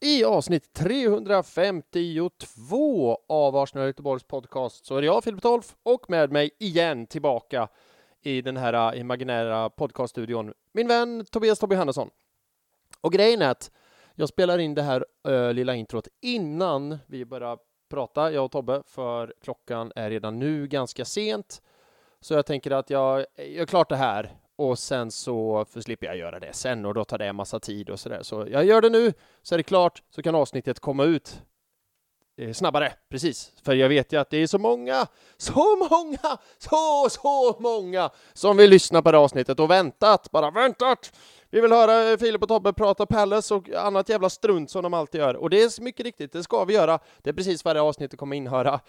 I avsnitt 352 av Arsenal Göteborgs podcast så är det jag, Filip Tolf, och med mig igen tillbaka i den här imaginära podcaststudion, min vän Tobias Tobbe Hannesson. Och grejen är att jag spelar in det här ö, lilla introt innan vi börjar prata, jag och Tobbe, för klockan är redan nu ganska sent. Så jag tänker att jag gör klart det här och sen så slipper jag göra det sen och då tar det en massa tid och sådär. Så jag gör det nu, så är det klart, så kan avsnittet komma ut eh, snabbare, precis. För jag vet ju att det är så många, så många, så, så många som vill lyssna på det avsnittet och väntat, bara väntat. Vi vill höra Filip och Tobbe prata Palace och annat jävla strunt som de alltid gör. Och det är mycket riktigt, det ska vi göra. Det är precis vad det avsnittet kommer inhöra,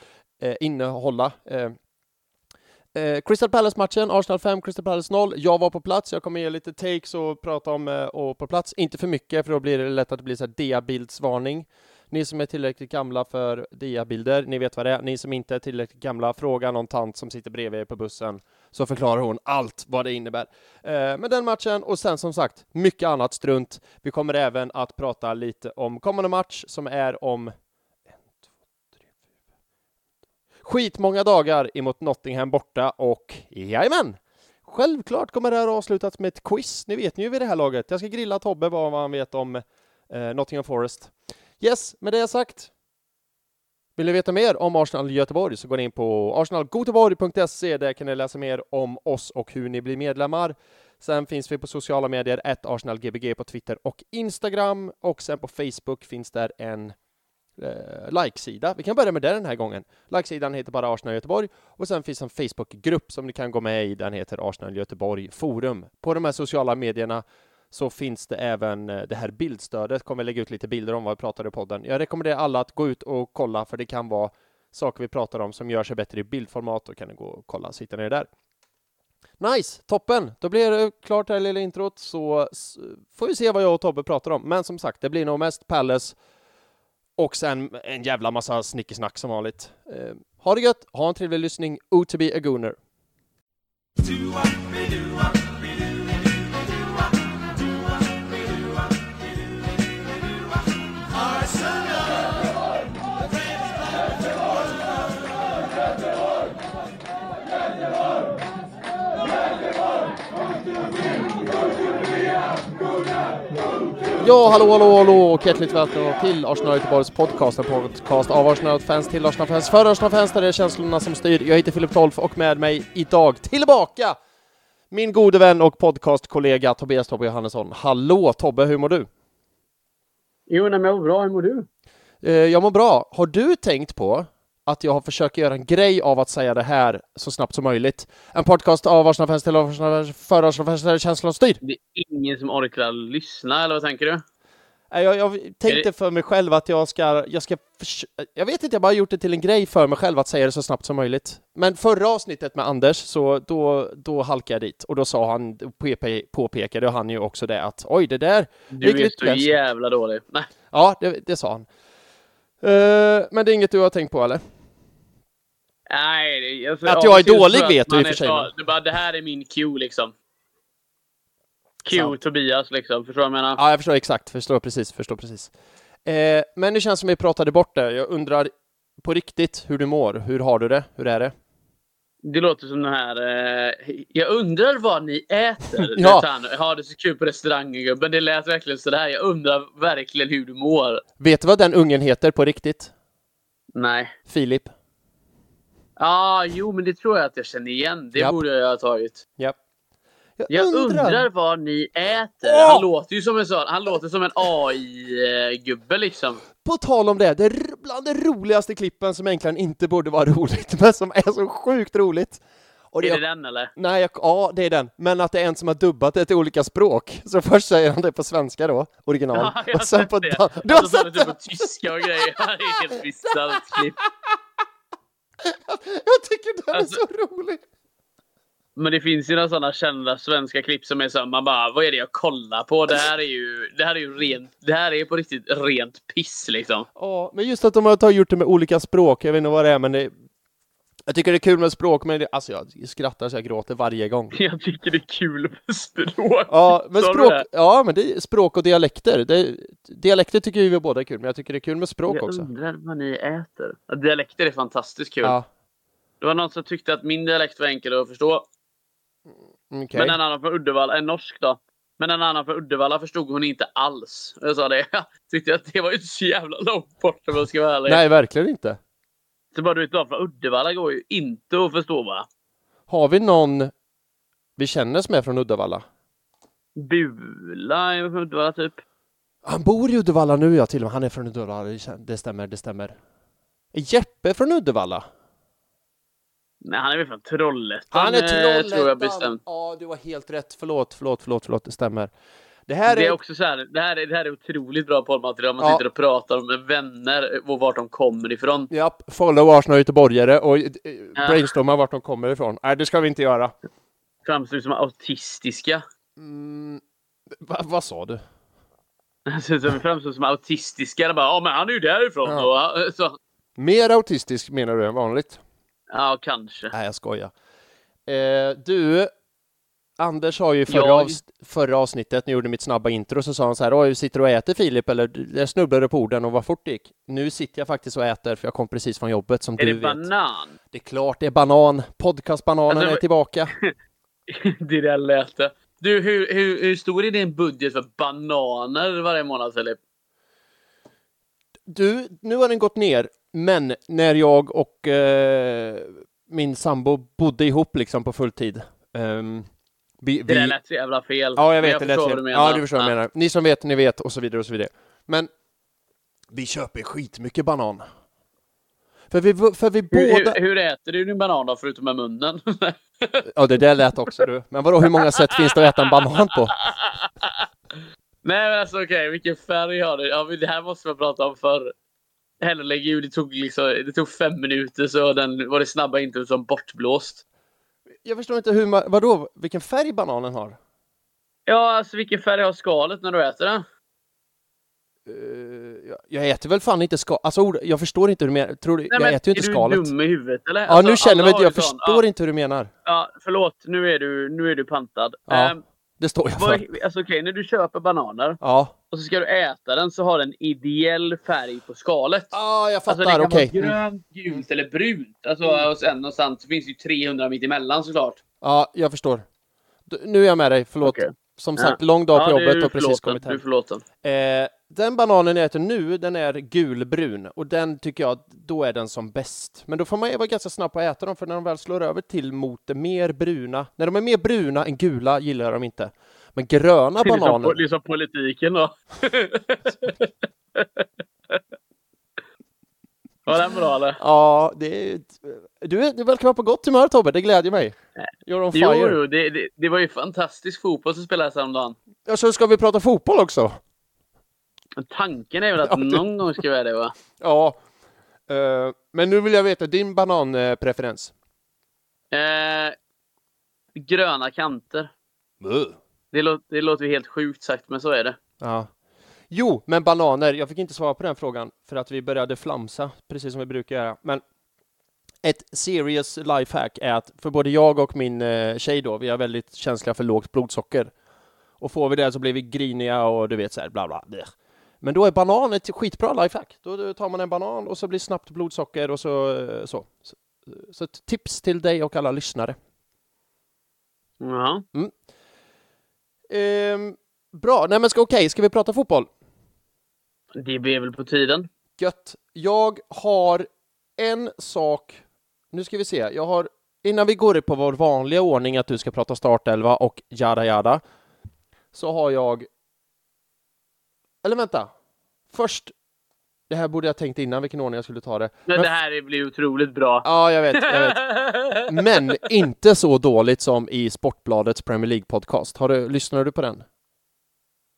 eh, innehålla. Eh, Eh, Crystal Palace-matchen, Arsenal 5, Crystal Palace 0. Jag var på plats, jag kommer ge lite takes och prata om eh, och på plats. Inte för mycket, för då blir det lätt att det blir så här diabildsvarning. Ni som är tillräckligt gamla för diabilder, ni vet vad det är. Ni som inte är tillräckligt gamla, fråga någon tant som sitter bredvid er på bussen, så förklarar hon allt vad det innebär. Eh, med den matchen, och sen som sagt, mycket annat strunt. Vi kommer även att prata lite om kommande match, som är om skitmånga dagar emot Nottingham borta och jajamän! Självklart kommer det här avslutas med ett quiz, ni vet ju vid det här laget. Jag ska grilla Tobbe vad han vet om eh, Nottingham Forest. Yes, med det sagt. Vill ni veta mer om Arsenal Göteborg så går ni in på arsenalgoteborg.se. Där kan ni läsa mer om oss och hur ni blir medlemmar. Sen finns vi på sociala medier, ett arsenalgbg på Twitter och Instagram och sen på Facebook finns där en eh, like-sida. Vi kan börja med det den här gången. Like-sidan heter bara Arsenal Göteborg och sen finns en Facebook-grupp som ni kan gå med i. Den heter Arsenal Göteborg Forum. På de här sociala medierna så finns det även eh, det här bildstödet. Kommer lägga ut lite bilder om vad vi pratade i podden. Jag rekommenderar alla att gå ut och kolla för det kan vara saker vi pratar om som gör sig bättre i bildformat. Då kan ni gå och kolla, sitta ner där. Nice, toppen! Då blir det klart det här lilla introt så får vi se vad jag och Tobbe pratar om. Men som sagt, det blir nog mest Palace och sen en jävla massa snickesnack som vanligt. Eh, ha det gött, ha en trevlig lyssning. O to be a gooner. Ja, hallå, hallå, hallå och hjärtligt välkomna till Arsenal Göteborgs podcast, en podcast av Arsenal-fans till Arsenal-fans för Arsenal-fans där det är känslorna som styr. Jag heter Filip Tolf och med mig idag tillbaka min gode vän och podcastkollega Tobias Tobbe Johannesson. Hallå Tobbe, hur mår du? Jo, nej, men bra. Hur mår du? Eh, jag mår bra. Har du tänkt på att jag har försökt göra en grej av att säga det här så snabbt som möjligt. En podcast av Arsenal-fans till Arsenal-fans där känslan styr. Det är ingen som orkar lyssna, eller vad tänker du? Jag, jag tänkte för mig själv att jag ska, jag ska, jag vet inte, jag bara gjort det till en grej för mig själv att säga det så snabbt som möjligt. Men förra avsnittet med Anders, så då, då halkade jag dit och då sa han, påpekade han ju också det att oj, det där... Du är så jävla dålig. Nej. Ja, det, det sa han. Uh, men det är inget du har tänkt på eller? Nej, alltså, Att jag är dålig vet du i och för sig. Så, det, bara, det här är min cue liksom. Cue Sant. Tobias liksom, förstår du vad jag menar? Ja, jag förstår exakt, förstår precis, förstår precis. Eh, men det känns som vi pratade bort det. Jag undrar på riktigt hur du mår. Hur har du det? Hur är det? Det låter som den här... Eh, jag undrar vad ni äter. ja. Jag har det så kul på restaurangen gubben. Det lät verkligen sådär. Jag undrar verkligen hur du mår. Vet du vad den ungen heter på riktigt? Nej. Filip. Ah, jo, men det tror jag att jag känner igen. Det Japp. borde jag ha tagit. Japp. Jag, jag undrar. undrar. vad ni äter. Oh! Han låter ju som en sån, han låter som en AI-gubbe liksom. På tal om det, det är bland de roligaste klippen som egentligen inte borde vara roligt, men som är så sjukt roligt. Och det är det den eller? Nej, jag, ja det är den. Men att det är en som har dubbat det till olika språk. Så först säger han det på svenska då, original. Ja, jag och sen på det. Du har sett det? på tyska och grejer. Det är helt bisarrt klipp. jag tycker den alltså, är så rolig. Men det finns ju några sådana kända svenska klipp som är så man bara, vad är det jag kollar på? Det här är ju, det här är ju rent, det här är på riktigt rent piss liksom. Ja, men just att de har gjort det med olika språk, jag vet inte vad det är, men det, Jag tycker det är kul med språk, men det, alltså jag skrattar så jag gråter varje gång. Jag tycker det är kul med språk. Ja, men språk, ja, men det är språk och dialekter. Det, dialekter tycker vi båda är kul, men jag tycker det är kul med språk Jag också. undrar vad ni äter. Ja, dialekter är fantastiskt kul. Ja, Det var någon som tyckte att min dialekt var enkel att förstå. okej. Men en annan från Uddevalla, en norsk då. Men en annan från Uddevalla förstod hon inte alls. Jag sa det. Jag tyckte att det var ju så jävla långt bort om jag ska vara ärlig. Nej, verkligen inte. Bara du vet, de från Uddevalla går ju inte att förstå va? Har vi någon vi känner som är från Uddevalla? Bula är från Uddevalla typ. Han bor i Uddevalla nu ja, till och med. Han är från Uddevalla. Det stämmer, det stämmer. Är Jeppe från Uddevalla? Nej, han är väl från Trollhättan. Han är eh, Trollhättan! Tror jag bestämt. Ja, du har helt rätt. Förlåt, förlåt, förlåt, förlåt. Det stämmer. Det här Det är... är också så här, det här är, det här är otroligt bra poddmaterial. Man Ja. sitter och pratar med vänner och vart de kommer ifrån. Japp, follow Arsenal göteborgare och eh, Ja. brainstorma vart de kommer ifrån. Nej, det ska vi inte göra. Framstår som autistiska. Mm, va, vad sa du? Alltså, så vi framstår som autistiska. Det Bara, ja, men han är ju därifrån. Ja. Och, så, Mer autistisk menar du än vanligt? ja, kanske. Nej, jag skojar. Eh, du, Anders har ju förra, Jag- avs- förra avsnittet, när jag gjorde mitt snabba intro, så sa han så här, oj, sitter du och äter Filip? Eller där snubblade på orden och vad fort det gick. Nu sitter jag faktiskt och äter, för jag kom precis från jobbet, som Är du det vet. banan? Det är klart det är banan. Podcastbananen Alltså, är tillbaka. det där lät det. Du, hur, hur, hur stor är din budget för bananer varje månad, Filip? Du, nu har den gått ner, men när jag och eh, min sambo bodde ihop liksom på fulltid. ehm, vi, Det där vi, lät så jävla fel. ja, jag vet. det lät fel. du menar. Ja, du förstår vad jag menar. Ni som vet, ni vet och så vidare och så vidare. Men vi köper skitmycket banan. För vi, för vi båda... hur, hur äter du din banan då, förutom med munnen? Ja, det där lät också du. Men vadå, hur många sätt finns det att äta en banan på? Nej men alltså okej, vilken färg har du? Ja, men det här måste man prata om för Herregud, det tog liksom, det tog fem minuter så den var det snabba introt som bortblåst. Jag förstår inte hur man... Vadå, vilken färg bananen har? Ja, alltså vilken färg har skalet när du äter den? Eh, jag- jag äter väl fan inte skal... Alltså, ord- jag förstår inte hur du menar. Tror du... Nej, jag men äter ju inte är skalet. du dum i huvudet eller? Ja, Alltså, nu känner jag har jag förstår ja, inte hur du menar. Ja, förlåt, nu är du, nu är du pantad. Ja, Ehm, Det står jag för. alltså okej, när du köper bananer Ja. och så ska du äta den så har den ideell färg på skalet. Ja, jag Alltså det fattar. kan Okej. vara grönt, gult eller brunt. Alltså Mm. och sen någonstans så finns det ju 300 mitt emellan såklart. Ja, jag förstår. Du, nu är jag med dig. Förlåt. Okej. Som Ja. sagt, lång dag på Ja, jobbet och precis kommit Du är hem. förlåten. Eh, den bananen jag äter nu, den är gulbrun och den tycker jag, då är den som bäst. Men då får man vara ganska snabb på att äta dem, för när de väl slår över till mot det mer bruna, när de är mer bruna än gula gillar jag dem inte. Men gröna är bananer, det är som politiken då. Var den bra eller? ja, det är... Du, är- du verkar vara på gott humör Tobbe, det glädjer mig. You're on fire. jo det, det, det var ju fantastisk fotboll som spelades häromdagen. Ja, så ska vi prata fotboll också? Men Tanken är väl att Ja, det- någon gång ska vi göra det va? Ja. Eh, men nu vill jag veta din bananpreferens. Eh, gröna kanter. Det, lå, det låter ju helt sjukt sagt, men så är det. Ja. Jo, men bananer. Jag fick inte svara på den frågan för att vi började flamsa, precis som vi brukar göra. Men ett serious lifehack är att för både jag och min eh, tjej då, vi är väldigt känsliga för lågt blodsocker. Och får vi det så blir vi griniga och du vet så här, bla bla. bleh. Men då är banan ett skitbra lifehack. Då tar man en banan och så blir snabbt blodsocker och så så. Så, ett tips till dig och alla lyssnare. Jaha. Ehm, bra, nej men ska okej, ska vi prata fotboll? Det blir väl på tiden. Gött. Jag har en sak. Nu ska vi se. Jag har innan vi går på vår vanliga ordning att du ska prata startelva och jada jada. Så har jag. Eller vänta. Först. Det här borde jag tänkt innan vilken ordning jag skulle ta det. Men Men- det här blir otroligt bra. Ja, jag vet, jag vet. Men inte så dåligt som i Sportbladets Premier League podcast. Har du, lyssnar du på den?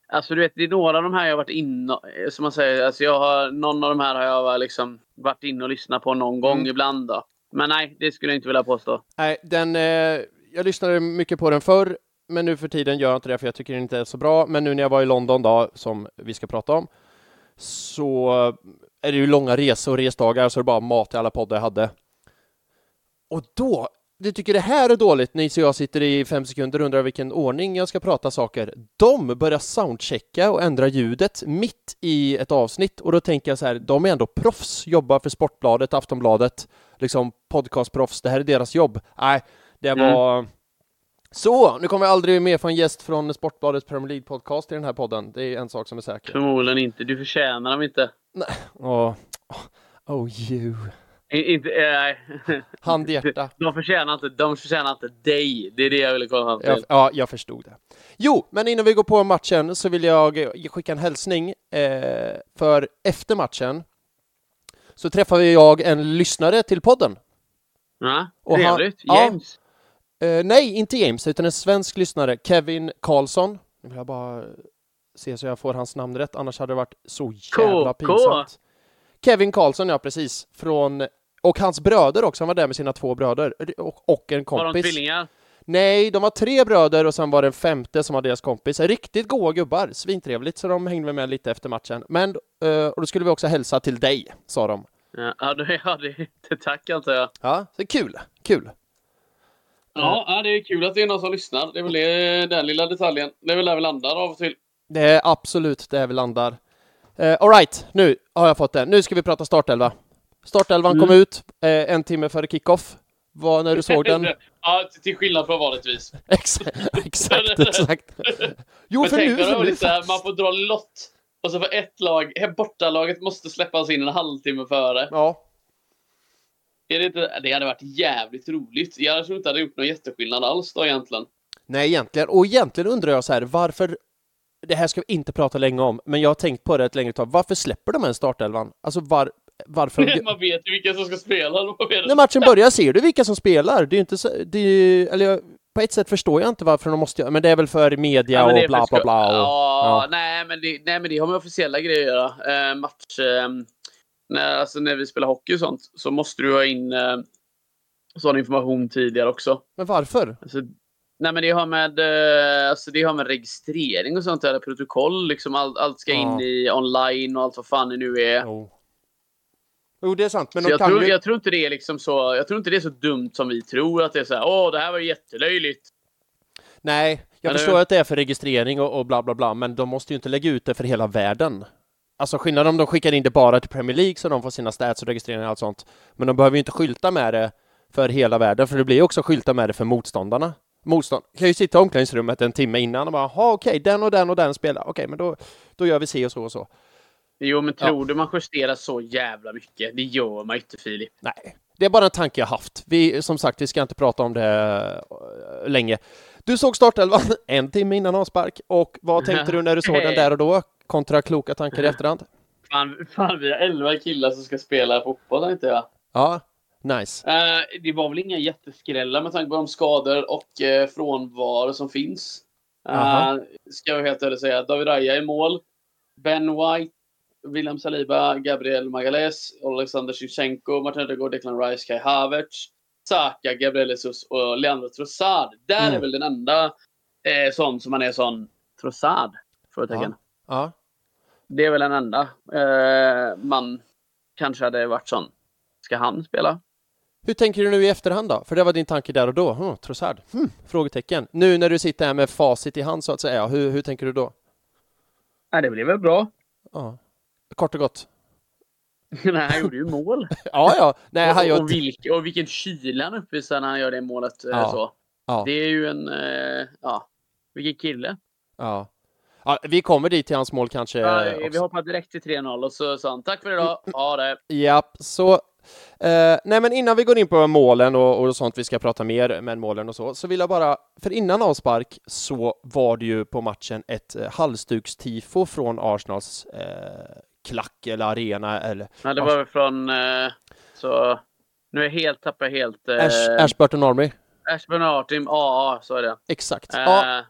Alltså du vet, det är några av de här jag har varit inne som man säger, alltså jag har, någon av de här har jag liksom varit inne och lyssnat på någon gång Mm. ibland då. Men nej, det skulle jag inte vilja påstå. Nej, den, eh, jag lyssnade mycket på den förr, men nu för tiden gör jag inte det för jag tycker den inte är så bra. Men nu när jag var i London då, som vi ska prata om, så är det ju långa resor och resdagar så det är bara mat i alla poddar jag hade. Och då, du tycker det här är dåligt, ni så jag sitter i fem sekunder och undrar vilken ordning jag ska prata saker. De börjar soundchecka och ändra ljudet mitt i ett avsnitt och då tänker jag så här, de är ändå proffs, jobbar för Sportbladet, Aftonbladet, liksom podcastproffs, det här är deras jobb. Nej, det Mm. Så, nu kommer jag aldrig mer få en gäst från Sportbladets Premier League-podcast i den här podden. Det är en sak som är säker. Förmodligen inte. Du förtjänar dem inte. Åh, oh you. I, inte äh, Hand i hjärta. de, förtjänar inte, de förtjänar inte dig. Det är det jag ville komma fram Jag, till. ja, jag förstod det. Jo, men innan vi går på matchen så vill jag skicka en hälsning. Eh, för efter matchen så träffade jag en lyssnare till podden. Ja, han- trevligt. ja. James. Eh, nej, inte James, utan en svensk lyssnare, Kevin Karlsson. Nu vill jag bara se så jag får hans namn rätt, annars hade det varit så jävla pinsamt. Kevin Karlsson, ja precis. Från, och hans bröder också, han var där med sina två bröder. Och, och en Var de kompis. tvillingar? Nej, de var tre bröder och sen var det en femte som var deras kompis. Riktigt goa gubbar, svintrevligt, så de hängde med lite efter matchen. Men, eh, och då skulle vi också hälsa till dig, sa de. Ja, ja, det, ja det, det tack antar jag. Ja, så kul, kul. Ja, det är kul att det är någon som lyssnar. Det är väl det, den lilla detaljen. Det är väl där vi landar av och till. Det är absolut där vi landar. Uh, Alright, nu har jag fått det. Nu ska vi prata startelva. Startelvan kom Mm. ut eh, en timme före kickoff. Vad när du såg den? ja, till- skillnad från vanligtvis. exakt, exakt. Jo, Men för tänk nu, för nu lite, man får dra lott. Och så för ett lag, bortalaget måste släppas in en halvtimme före. Ja, Är det, inte, det hade varit jävligt roligt. Jag tror inte det hade gjort någon jätteskillnad alls då egentligen. nej egentligen. Och egentligen undrar jag så här, varför det här ska vi inte prata länge om, men jag har tänkt på det ett längre tag. Varför släpper de en startelvan? Alltså var, varför? Man vet ju vilka som ska spela. När matchen börjar ser du vilka som spelar. Det är ju inte så, det är, eller jag, på ett sätt förstår jag inte varför de måste göra, men det är väl för media Ja, och bla bla bla. Och, Ja, ja. Nej, men det, nej, men det har med officiella grejer att göra. Eh, match... Eh, när, alltså, när vi spelar hockey och sånt så måste du ha in eh, sån information tidigare också. Men varför? Alltså, nej, men det har med, eh, alltså, det har med registrering och sånt, eller protokoll. Liksom, all, allt ska in Ja. i online och allt vad fan det nu är. Jo. Jo, det är sant, men de jag, kan tror, ju... jag tror inte det är liksom så. Jag tror inte det är så dumt som vi tror att det är så här. Åh, det här var jättelöjligt. Nej, jag Eller förstår hur? att det är för registrering och, och bla bla bla, men de måste ju inte lägga ut det för hela världen. Alltså skillnaden om de skickar in det bara till Premier League så de får sina stats och registreringar och allt sånt. Men de behöver ju inte skylta med det för hela världen, för det blir ju också skylta med det för motståndarna. Motstånd kan ju sitta i omklädningsrummet en timme innan och bara, ha okej, den och den och den spelar, okej, men då, då gör vi si och så och så. Jo, men Ja. tror du man justerar så jävla mycket? Det gör man ju inte, Filip. Nej, det är bara en tanke jag haft. Vi, som sagt, vi ska inte prata om det eh, länge. Du såg startelvan en timme innan avspark och vad tänkte du när du såg den där och då? Kontra kloka tankar i efterhand? Fan, fan, vi har elva killar som ska spela fotboll, tänkte jag. Ja, nice. Eh, det var väl inga jätteskrällar med tanke på de skador och uh, frånvaro som finns. Uh, ska jag helt ärligt säga. David Raya i mål. Ben White, William Saliba, Gabriel Magalhaes, Alexander Shevchenko, Martin Ödegaard, Declan Rice, Kai Havertz, Saka, Gabriel Jesus och Leandro Trossard. Där Mm. är väl den enda eh, sån som man är sån Trossard? Frågetecken. Ja. Det är väl den enda eh, man kanske hade varit sån. Ska han spela? Hur tänker du nu i efterhand då? För det var din tanke där och då. Hm, Trossard? Hm, frågetecken. Nu när du sitter här med facit i hand så att säga, hur, hur tänker du då? Nej, det blev väl bra. Ja. Kort och gott. Nej, han gjorde ju mål. Ja, ja. Nej, han och, och, vilk, och vilken kyla han uppvisar när han gör det målet. eh, Ja. Så. Ja. Det är ju en... Eh, ja, vilken kille. Ja. Ja. Vi kommer dit till hans mål kanske. Ja, vi hoppar direkt till 3-0 och så sa han tack för idag. Ha det. Japp, så... Eh, nej, men innan vi går in på målen och, och sånt vi ska prata mer med målen och så, så vill jag bara... För innan avspark så var det ju på matchen ett eh, halsdukstifo från Arsenals eh, klack eller arena eller Ja, det var väl från... Eh, så... Nu är jag helt, tappar helt... Eh, Ash, Ashburton Army. Ashburn Artim, AA, så är det. Exakt. Eh, Ja,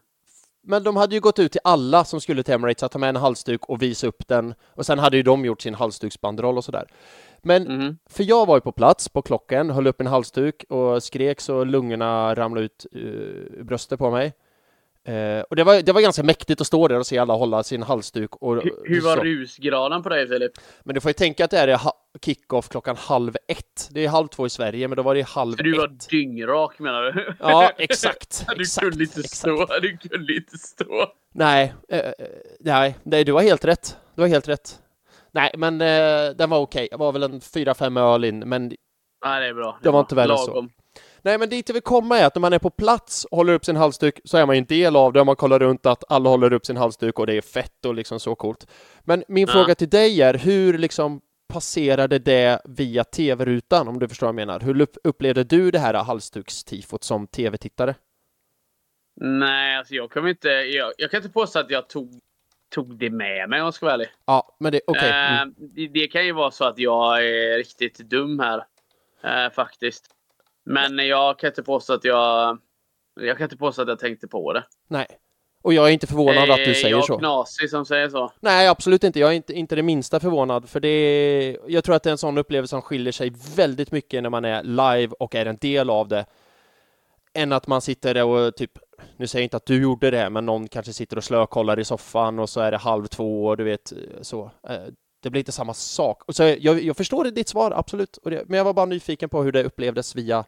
men de hade ju gått ut till alla som skulle till Emirates att ta med en halsduk och visa upp den. Och sen hade ju de gjort sin halsduksbanderoll och sådär. Men mhm. För jag var ju på plats på klockan, höll upp en halsduk och skrek så lungorna ramlade ut uh, ur bröstet på mig. Eh, och det var, det var ganska mäktigt att stå där och se alla hålla sin halsduk. Och, Hur, hur var så. rusgraden på dig, Filip? Men du får ju tänka att det är i ha- kickoff klockan halv ett. Det är halv två i Sverige, men då var det halv För du var ett. dyngrak menar du? Ja, exakt. Du exakt, kunde inte exakt. stå, du kunde inte stå. Nej, eh, eh, nej, nej, du har helt rätt. Du har helt rätt. Nej, men eh, den var okej. Det var väl en fyra, fem öl in, men Nej, det är bra. Det var inte värre än så. Nej, men dit jag vill komma är att när man är på plats och håller upp sin halsduk så är man ju en del av det om man kollar runt att alla håller upp sin halsduk och det är fett och liksom så coolt. Men min Ja. fråga till dig är hur liksom passerade det via tv-rutan om du förstår vad jag menar? Hur upp- upplevde du det här halsdukstifot som tv-tittare? Nej, alltså jag kommer inte... Jag, jag kan inte påstå att jag tog, tog det med mig om jag ska vara ärlig. Ja, men det, okej. Mm. Eh, det, det kan ju vara så att jag är riktigt dum här. Eh, faktiskt. Men jag kan inte påstå att jag... Jag kan inte påstå att jag tänkte på det. Nej. Och jag är inte förvånad att du Eh, säger jag så. är knasig som säger så. Nej, absolut inte. Jag är inte, inte det minsta förvånad, för det är, jag tror att det är en sån upplevelse som skiljer sig väldigt mycket när man är live och är en del av det, än att man sitter där och typ, nu säger jag inte att du gjorde det, men någon kanske sitter och slökollar i soffan och så är det halv två och du vet så. Eh, Det blir inte samma sak. Och så jag, jag förstår ditt svar, absolut, det, men jag var bara nyfiken på hur det upplevdes via,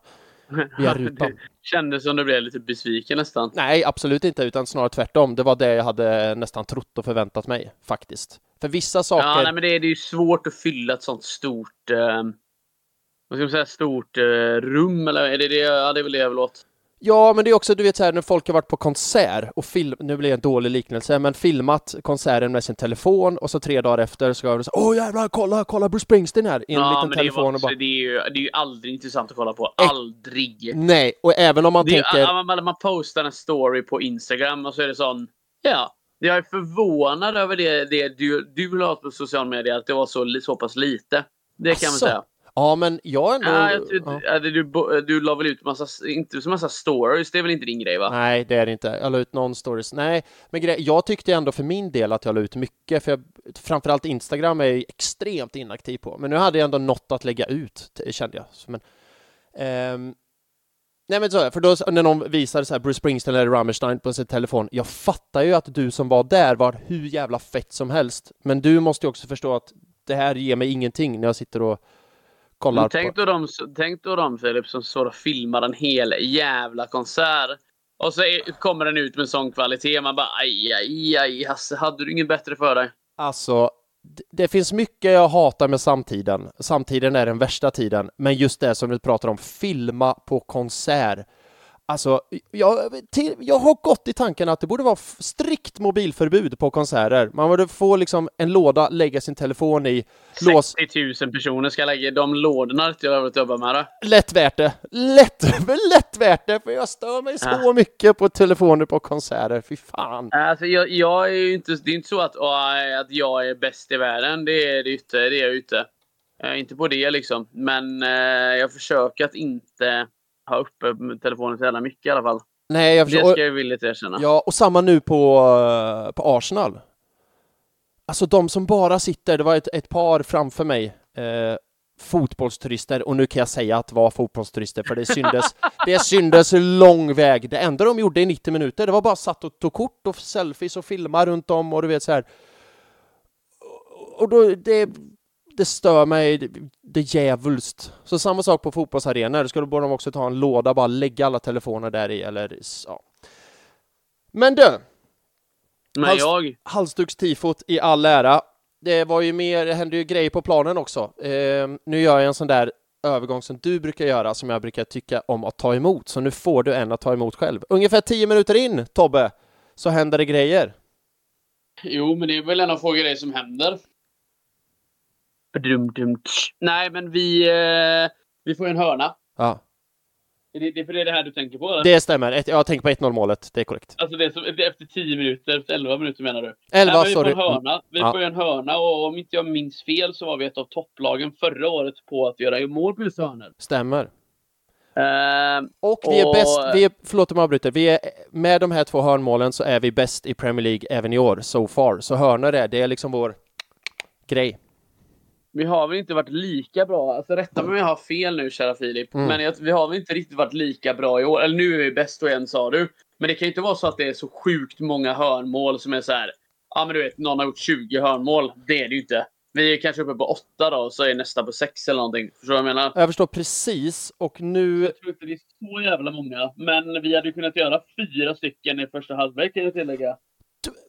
via rutan. det kändes som du blev lite besviken nästan. Nej, absolut inte, utan snarare tvärtom. Det var det jag hade nästan trott och förväntat mig, faktiskt. För vissa saker... Ja, nej, men det är, det är ju svårt att fylla ett sånt stort... Eh, vad ska man säga? Stort eh, rum, eller är det det? Ja, det är väl det jag vill åt. Ja, men det är också, du vet så här, när folk har varit på konsert och film, nu blir det en dålig liknelse, men filmat konserten med sin telefon och så tre dagar efter så ska de säga Åh jävlar, kolla, kolla Bruce Springsteen här! I en ja, liten telefon det, och var, bara... det, är ju, det är ju aldrig intressant att kolla på. Aldrig! Nej, och även om man Det är, tänker... ja, man, man postar en story på Instagram och så är det sån... Ja. Jag är förvånad över det, det du, du la ut på social media, att det var så, så pass lite. Det kan man Asså? säga. Ja, men jag ändå... Ja, jag, tror- ja. du, du la väl ut massa, inte så massa stories, det är väl inte din grej va? Nej, det är det inte. Jag la ut någon stories. Nej, men grej, jag tyckte ändå för min del att jag la ut mycket, för jag, framförallt Instagram är jag extremt inaktiv på. Men nu hade jag ändå något att lägga ut, kände jag. Men, ehm, nej, men så, för då när någon visade så här Bruce Springsteen eller Rammstein på sin telefon, jag fattar ju att du som var där var hur jävla fett som helst. Men du måste ju också förstå att det här ger mig ingenting när jag sitter och kollar Men på... tänk, då de, tänk då de Filip som står och filmar en hel jävla konsert. Och så kommer den ut med sån kvalitet. Man bara aj, aj, aj. Hasse, hade du inget bättre för dig? Alltså, det finns mycket jag hatar med samtiden. Samtiden är den värsta tiden, men just det som vi pratar om, filma på konsert. Alltså, jag, till, jag har gått i tanken att det borde vara strikt mobilförbud på konserter. Man borde få liksom en låda, lägga sin telefon i, lås, 60 000 personer ska lägga de lådorna till att jobba med det. lätt värt det. Lätt, lätt värt det, för jag stör mig så Ja. mycket på telefoner på konserter. Fy fan. Alltså, jag, jag är inte, det är inte så att, åh, att jag är bäst i världen. Det är det inte. Det är jag inte. Eh, inte på det liksom. Men eh, jag försöker att inte ha uppe telefonen så jävla mycket i alla fall. Nej, jag Det förstår. ska jag villigt erkänna. Ja, och samma nu på, eh, på Arsenal. Alltså de som bara sitter, det var ett, ett par framför mig, eh, fotbollsturister, och nu kan jag säga att det var fotbollsturister, för det syndes, det syndes lång väg. Det enda de gjorde i 90 minuter, det var bara satt och tog kort och selfies och filmar runt om och du vet så här. Och då, det, det stör mig, det, det djävulskt. Så samma sak på fotbollsarenor, skulle de också ta en låda, bara lägga alla telefoner där i, eller ja. Men du, Men Hals- jag, halsdukstifot i all ära. Det var ju mer, det hände ju grejer på planen också. Eh, nu gör jag en sån där övergång som du brukar göra, som jag brukar tycka om att ta emot. Så nu får du en att ta emot själv. Ungefär tio minuter in, Tobbe, så händer det grejer. jo, men det är väl en av få grejer som händer. Dum, dum. Nej, men vi, eh, vi får en hörna. Ja, Är det, det är för det är det här du tänker på? Eller? det stämmer. Ett, jag tänker på 1-0 målet, det är korrekt. Alltså det är, som, det efter 10 minuter, efter 11 minuter menar du? 11, Nej, men vi får sorry. en hörna. Vi Ja. får en hörna och om inte jag minns fel så var vi ett av topplagen förra året på att göra mål på just hörnor. Stämmer. Ehm, Och vi är Och- bäst, vi är, förlåt om jag avbryter, vi är, med de här två hörnmålen så är vi bäst i Premier League även i år, so far. Så hörnor är, det är liksom vår grej. Vi har väl inte varit lika bra, alltså rätta mig om jag har fel nu kära Filip, Mm. men jag, vi har väl inte riktigt varit lika bra i år. Eller nu är vi bäst och en sa du. Men det kan ju inte vara så att det är så sjukt många hörnmål som är så här. Ja men du vet, någon har gjort 20 hörnmål. Det är det ju inte. vi är kanske uppe på åtta då, så är nästa på sex eller någonting. Förstår du vad jag menar? Jag förstår precis och nu... Jag tror inte det är så jävla många, men vi hade kunnat göra fyra stycken i första halvlek kan jag tillägga.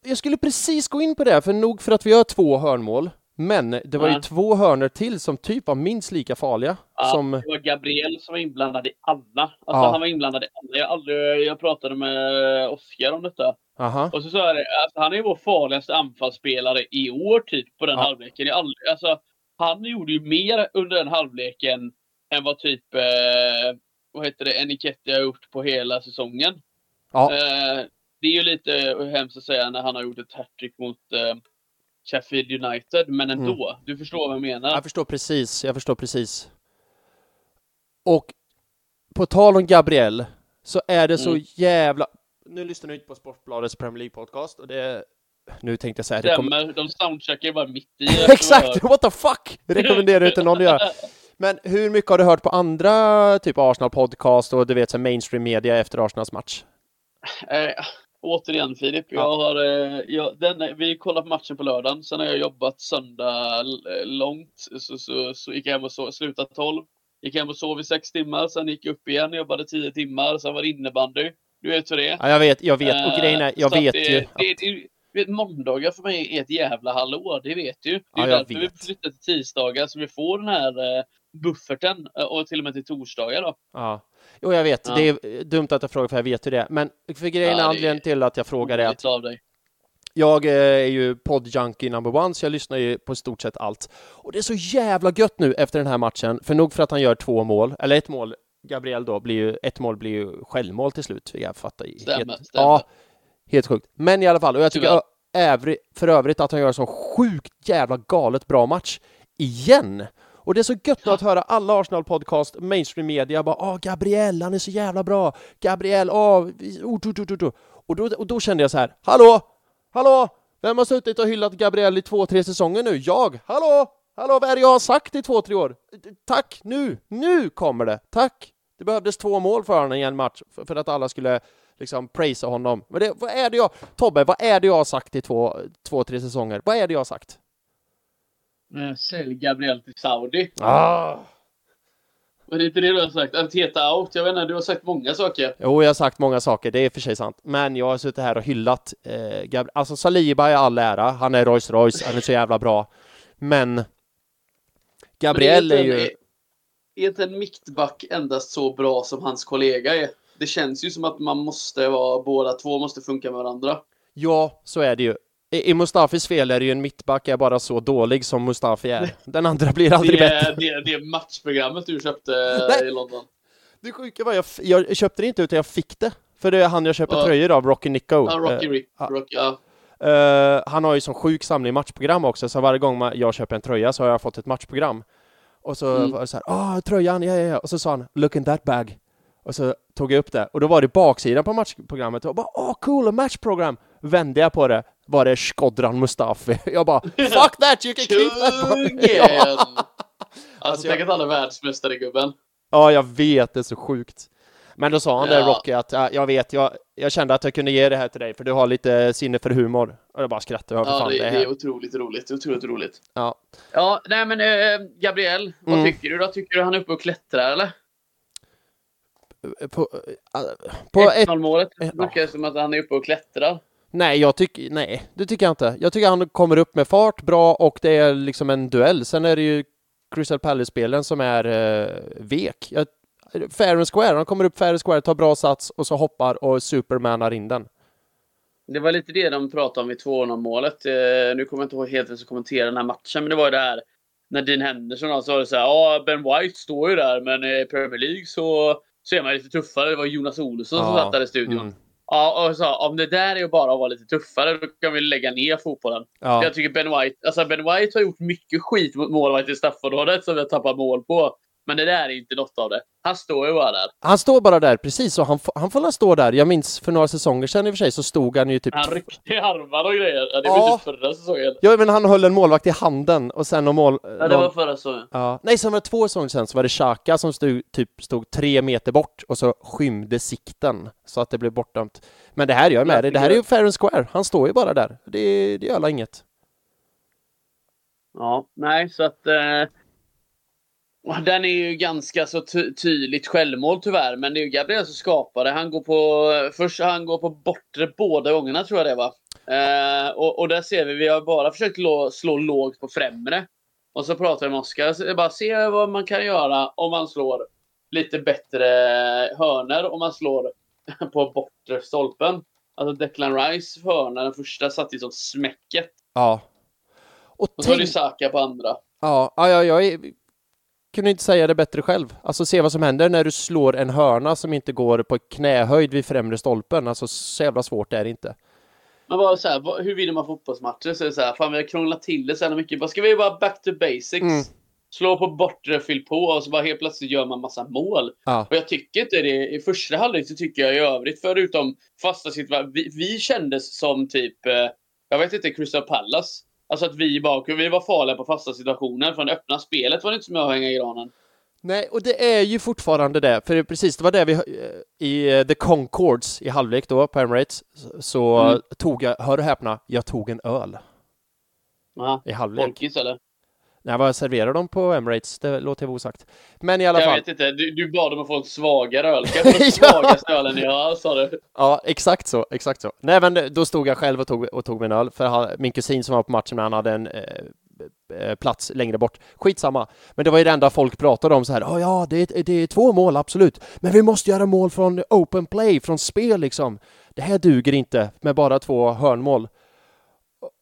Jag skulle precis gå in på det, för nog för att vi har två hörnmål, men det var ju Ja. två hörnor till som typ var minst lika farliga. Ja, som... Det var Gabriel som var inblandad i alla. Alltså Ja. han var inblandad i alla. Jag, aldrig, jag pratade med Oskar om detta. Aha. Och så sa jag det, alltså, han är vår farligaste anfallsspelare i år typ på den Ja. halvleken. Jag aldrig, alltså, han gjorde ju mer under den halvleken än vad typ eh, vad heter det, Eniketti har gjort på hela säsongen. Ja. Eh, det är ju lite hemskt att säga när han har gjort ett hattrick mot eh, Sheffield United, men ändå. Du förstår vad jag menar. Jag förstår precis, jag förstår precis. Och på tal om Gabriel så är det så Mm. jävla... Nu lyssnar du inte på Sportbladets Premier League podcast och det... Nu tänkte jag säga det. Stämmer, de soundcheckar ju bara mitt i. Exakt! What the fuck! Rekommenderar jag inte någon att göra. Men hur mycket har du hört på andra typ Arsenal podcast och du vet så mainstream media efter Arsenals match? Eh, återigen Filip, jag Ja. har, eh, jag, den, vi kollade på matchen på lördagen, sen har jag jobbat söndag l- långt, så, så, så gick jag hem och sov, slutade 12, gick hem och sov i sex timmar, sen gick jag upp igen, jobbade 10 timmar, sen var det innebandy. Du vet hur det är. Ja, jag vet, jag vet. Och Eh, grejen är, jag vet det, ju... Det, Att, det, det, måndagar för mig är ett jävla hallå, det vet du. Det är Ja, därför vi flyttar till tisdagar, så vi får den här eh, bufferten, eh, och till och med till torsdagar då. ja. Jo, jag vet. Ja. Det är dumt att jag frågar för jag vet ju det. Men för grejen Ja, är anledningen till att jag frågar är att. Jag eh, är ju poddjunkie number one, så jag lyssnar ju på i stort sett allt. Och det är så jävla gött nu efter den här matchen, för nog för att han gör två mål, eller ett mål, Gabriel då, blir ju, ett mål blir ju självmål till slut, jag fattar ju. Stämmer, helt, stämmer. Ja, helt sjukt. Men i alla fall, och jag tycker övrig, för övrigt att han gör en så sjukt jävla galet bra match igen. Och det är så gött nu att höra alla Arsenal-podcast, mainstream media, bara åh, Gabriel, han är så jävla bra, Gabriel, åh, tu, tu, tu, tu. Och, då, och då kände jag så här, hallå, hallå, vem har suttit och hyllat Gabriel i två, tre säsonger nu? Jag, hallå, hallå, vad är det jag har sagt i två, tre år? Tack, nu, nu kommer det, tack! Det behövdes två mål för honom i en match för, för att alla skulle liksom prisa honom. Men det, vad är det jag, Tobbe, vad är det jag har sagt i två, två, tre säsonger? Vad är det jag har sagt? Eh, Sälj Gabriel till Saudi. Ah. Men det är inte det du har sagt? Arteta out? Jag vet inte, du har sagt många saker. Jo, jag har sagt många saker, det är för sig sant. Men jag har suttit här och hyllat eh, Gab- Alltså Saliba är all ära, han är Rolls Royce, han är så jävla bra. Men Gabriel Men är inte ju... Är inte en mittback endast så bra som hans kollega är? Det känns ju som att man måste vara, båda två måste funka med varandra. Ja, så är det ju. I, I Mustafis fel är det ju en mittback är bara så dålig som Mustafi är. Den andra blir aldrig Det, bättre. är- det, det matchprogrammet du köpte Nej. i London. Det sjuka var jag, jag köpte det inte utan jag fick det. För det är han jag köper Ja. tröjor av, Rocky Nico. Ja, Rocky. Rock, ja. Eh, han har ju sån sjuk samling matchprogram också, så varje gång jag köper en tröja så har jag fått ett matchprogram. Och så Mm. var det så här, ah, tröjan, ja, ja, ja. Och så sa han, look in that bag. Och så tog jag upp det, och då var det baksidan på matchprogrammet, och bara, åh, oh, cool, matchprogram! Vände jag på det, var det Skodran Mustafi. Jag bara, fuck that, you can keep that! Ja. Alltså, Alltså, tänk jag- att han är världsmästare gubben. ja, jag vet, det är så sjukt. Men då sa han det, Ja. Rocky, att ja, jag vet, jag, jag kände att jag kunde ge det här till dig, för du har lite sinne för humor. Och jag bara skrattade, ja, fan, det, det det är otroligt roligt. Otroligt roligt. Ja. Ja, nej men eh, Gabriel, vad Mm. tycker du då? Tycker du han är uppe och klättrar eller? På, äh, på ett, 1-0 målet. Ja. Det verkar som att han är uppe och klättrar. Nej, jag tycker, nej, det tycker jag inte. Jag tycker han kommer upp med fart bra och det är liksom en duell. Sen är det ju Crystal Palace-spelen som är eh, vek. Jag, fair and square, han kommer upp fair and square, tar bra sats och så hoppar och supermanar in den. Det var lite det de pratade om i 2-0 målet. Eh, nu kommer jag inte ihåg helt vem som kommenterade den här matchen, men det var ju det här när Dean Henderson sa det så här, ja Ben White står ju där, men i Premier League så, så är man lite tuffare. Det var Jonas Olsson som Ja. satt där i studion. Mm. Ja, och sa om det där är bara att vara lite tuffare, då kan vi lägga ner fotbollen. Ja. Jag tycker Ben White, alltså Ben White har gjort mycket skit mot målvakt i straffområdet som vi har tappat mål på. Men det där är inte något av det. Han står ju bara där. Han står bara där, precis, och han, får- han får väl stå där. Jag minns för några säsonger sedan i och för sig så stod han ju typ... Han ryckte i armarna och grejer. Ja, det var Ja. typ förra säsongen. Ja, men han höll en målvakt i handen och sen någon mål... Ja, det var förra säsongen. Ja. Nej, sen var det två säsonger sen så var det Xhaka som stod, typ stod tre meter bort och så skymde sikten så att det blev bortdömt. Men det här gör jag med Jag dig. Det här är ju fair and square. Han står ju bara där. Det, det gör alla inget. Ja, nej, så att... Eh, den är ju ganska så ty tydligt självmål tyvärr, men det är ju Gabriel som skapar det. Han går på, först han går på bortre båda gångerna tror jag det var. Eh, och, och där ser vi, vi har bara försökt slå lågt på främre. Och så pratar jag med Oskar. Bara se vad man kan göra om man slår lite bättre hörner om man slår på bortre stolpen. Alltså Declan Rice hörna, den första satt ju som smäcket. Ja. Och, och så har du Saka på andra. Ja, ja, ja jag är... kunde inte säga det bättre själv. Alltså se vad som händer när du slår en hörna som inte går på knähöjd vid främre stolpen. Alltså så jävla svårt är det inte. Men bara så här, hur vinner man fotbollsmatcher? Så är det så här, fan vi har krånglat till det så här mycket. Bara, ska vi bara back to basics? Mm. Slå på bortre, fyll på och så bara helt plötsligt gör man massa mål. Ja. Och jag tycker inte det. I första halvlek så tycker jag i övrigt, förutom fasta situationer. Vi, vi kändes som typ, eh, jag vet inte, Crystal Palace. Alltså att vi bara, vi var farliga på fasta situationer. Från det öppna spelet var det inte som att hänga i granen. Nej, och det är ju fortfarande det, för det precis, det var det vi i eh, The Concords i halvlek då på Emirates, så mm. tog jag, hör och häpna, jag tog en öl. Aha. I halvlek. Folkis eller? Nej, vad serverar de på Emirates? Det låter jag osagt. Men i alla jag fall. Jag vet inte, du, du bad om att få en svagare öl. Kan jag få den svagaste ölen jag har, sa du? Ja, exakt så, exakt så. Nej, men då stod jag själv och tog, och tog min öl, för han, min kusin som var på matchen, han hade en eh, Eh, plats längre bort. Skitsamma. Men det var ju det enda folk pratade om så här. Oh, ja, det är, det är två mål, absolut. Men vi måste göra mål från open play, från spel liksom. Det här duger inte med bara två hörnmål.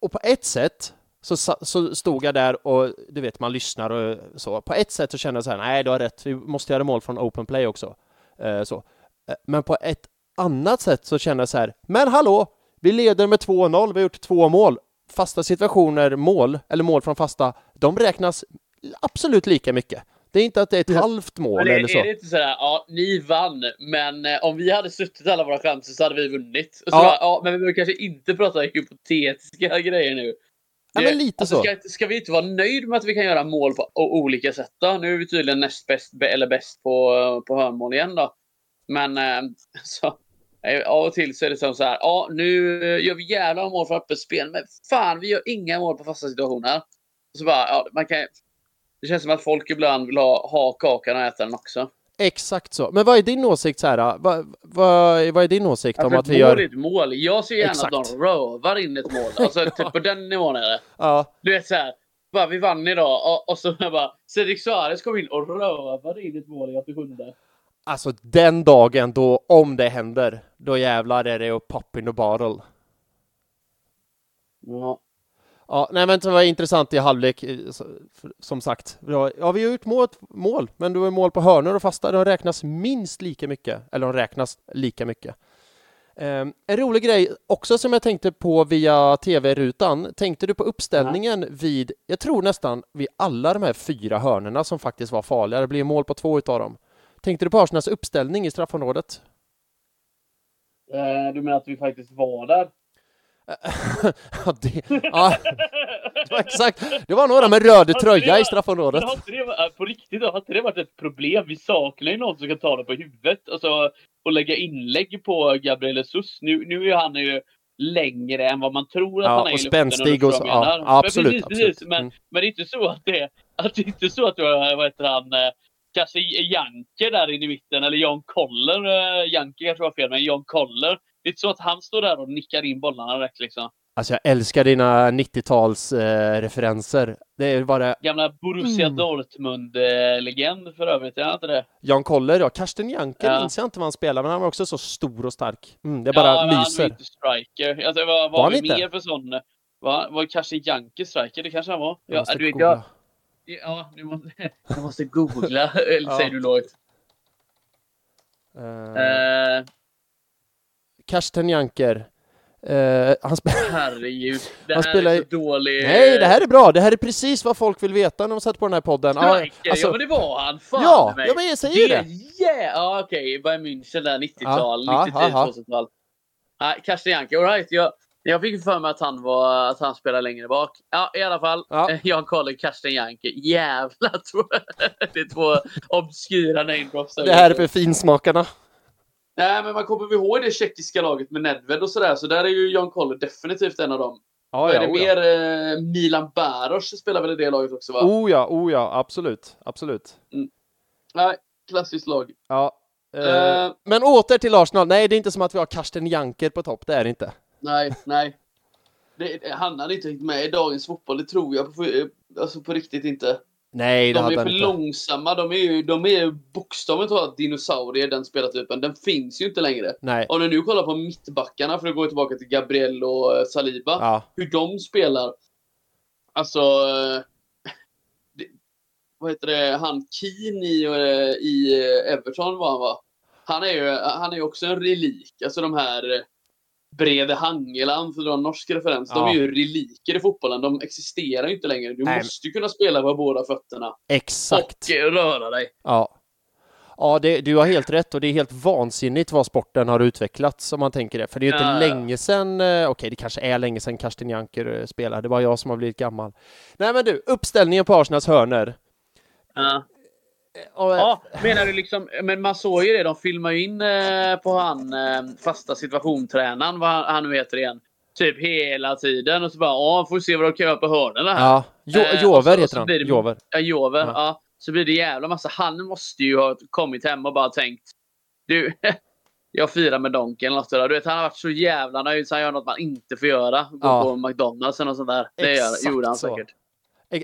Och på ett sätt så, så stod jag där och du vet, man lyssnar och så. På ett sätt så kände jag så här, nej, du har rätt, vi måste göra mål från open play också. Eh, så. Eh, men på ett annat sätt så kände jag så här, men hallå, vi leder med 2-0, vi har gjort två mål fasta situationer, mål, eller mål från fasta, de räknas absolut lika mycket. Det är inte att det är ett halvt mål det, eller så. Är det inte sådär, ja, ni vann, men eh, om vi hade suttit alla våra chanser så hade vi vunnit. Och så ja. Bara, ja, men vi behöver kanske inte prata hypotetiska grejer nu. Ja, men lite alltså, så. Ska, ska, vi inte vara nöjda med att vi kan göra mål på olika sätt då? Nu är vi tydligen näst bäst, eller bäst på, på hörnmål igen då. Men eh, så, av och till så är det som så här, ja nu gör vi jävla mål för öppet spel, men fan vi gör inga mål på fasta situationer. Och så bara, ja, man kan, det känns som att folk ibland vill ha, ha kakan och äta den också. Exakt så. Men vad är din åsikt så här? Vad, vad, vad är din åsikt alltså, om att vi gör... ett mål. Jag ser gärna Exakt. att de rövar in ett mål. Alltså typ på den nivån är det. Ja. Du vet så här, bara vi vann idag och, och så bara Cedric Suarez kom in och rövade in ett mål i 87. Alltså den dagen då, om det händer, då jävlar är det att pop in the bottle. Ja. Ja, nej men det var intressant i halvlek, eh, som sagt. Ja, vi har gjort mål, mål men du har mål på hörnor och fasta, de räknas minst lika mycket, eller de räknas lika mycket. Um, en rolig grej också som jag tänkte på via tv-rutan, tänkte du på uppställningen mm. vid, jag tror nästan vid alla de här fyra hörnorna som faktiskt var farliga, det blev mål på två utav dem. Tänkte du på Arsenals uppställning i straffområdet? Eh, du menar att vi faktiskt var där? Ja, det, ja, det var exakt. Det var några med röd tröja i straffområdet. Har inte det, på riktigt, har inte det varit ett problem? Vi saknar ju någon som kan ta det på huvudet. Alltså, och lägga inlägg på Gabriel Jesus. Nu, nu är han ju längre än vad man tror att ja, han är och spänstig och så. Ja, absolut. Men, precis, absolut. Men, mm. men det är inte så att det, att det är inte så att du, vad heter han, eh, kanske Janke där inne i mitten, eller John Koller. Uh, Janke kanske var fel, men John Koller. Det är inte så att han står där och nickar in bollarna rätt liksom. Alltså jag älskar dina 90-tals eh, referenser. Det är bara... Gamla Borussia mm. Dortmund-legend för övrigt, är inte det? Jan Koller, ja. Karsten Janker ja. minns jag inte vad han spelar, men han var också så stor och stark. Mm, det bara ja, lyser. han var inte striker. Alltså, vad var, var vi inte? mer för sån? Var, var Karsten Janker striker? Det kanske han var. Ja, du vet, jag, Ja, du måste, du måste googla, eller ja. säger du lågt. Uh, uh, Karsten Janker. Uh, han spelar... Herregud, det han här spelar... är så dålig... Nej, det här är bra. Det här är precis vad folk vill veta när de sätter på den här podden. Striker, alltså... ja men det var han. Fan ja, mig. ja, men jag säger det. det. Yeah. Ja, okej. Okay. Bayern München där, 90-tal, ja, 90 2000-tal. Nej, Karsten Janker, alright. Jag, jag fick för mig att han, var, att han spelade längre bak. Ja, i alla fall. Ja. Jan Koller, Karsten Janke. Jävlar, jag. Det är två obskyra namedrops. Det här är för finsmakarna. Nej, men man kommer ihåg det tjeckiska laget med Nedved och sådär. Så där är ju Jan Koller definitivt en av dem. Ja, Vad är ja, det oh, ja. mer? Eh, Milan Baros spelar väl i det laget också va? Oh ja, oh ja, absolut, absolut. Nej, klassiskt lag. Ja. Eh, Eh. men åter till Arsenal. Nej, det är inte som att vi har Karsten Janker på topp, det är det inte. Nej, nej. Det, han hade inte riktigt med i dagens fotboll, det tror jag på, alltså på riktigt inte. Nej, det De är för inte. långsamma, de är ju de är bokstavligt talat dinosaurier den spelartypen. Den finns ju inte längre. Nej. Om du nu kollar på mittbackarna, för att gå tillbaka till Gabriel och eh, Saliba, Ja. hur de spelar. Alltså, eh, det, vad heter det, han Keane i, eh, i Everton var han va? Han är ju han är också en relik. Alltså de här Brede Hangeland, för att dra en norsk referens, de Ja. är ju reliker i fotbollen. De existerar ju inte längre. Du Nej, måste ju kunna spela på båda fötterna. Exakt. Och eh, röra dig. Ja. Ja, det, du har helt rätt och det är helt vansinnigt vad sporten har utvecklats om man tänker det. För det är ju inte Ja, länge sedan, eh, okej det kanske är länge sedan Karsten Janker eh, spelade, det var jag som har blivit gammal. Nej men du, uppställningen på Arsenals hörner. Ja. Och, Ja, menar du liksom, men man såg ju det, de filmar ju in eh, på han eh, fasta situationtränaren, vad han, han nu heter igen. Typ hela tiden och så bara, ja, får vi se vad de kan göra på hörnorna här. ja. Jo, Eh, Jover heter han. blir det- Jover. Ja, Jover, Ja. ja. Så blir det jävla massa, han måste ju ha kommit hem och bara tänkt, du, jag firar med Donken eller något sådär. Du vet, han har varit så jävla nöjd så han gör något man inte får göra. Gå Ja. på McDonalds eller något sånt där. Det gör, Exakt gjorde han så. säkert.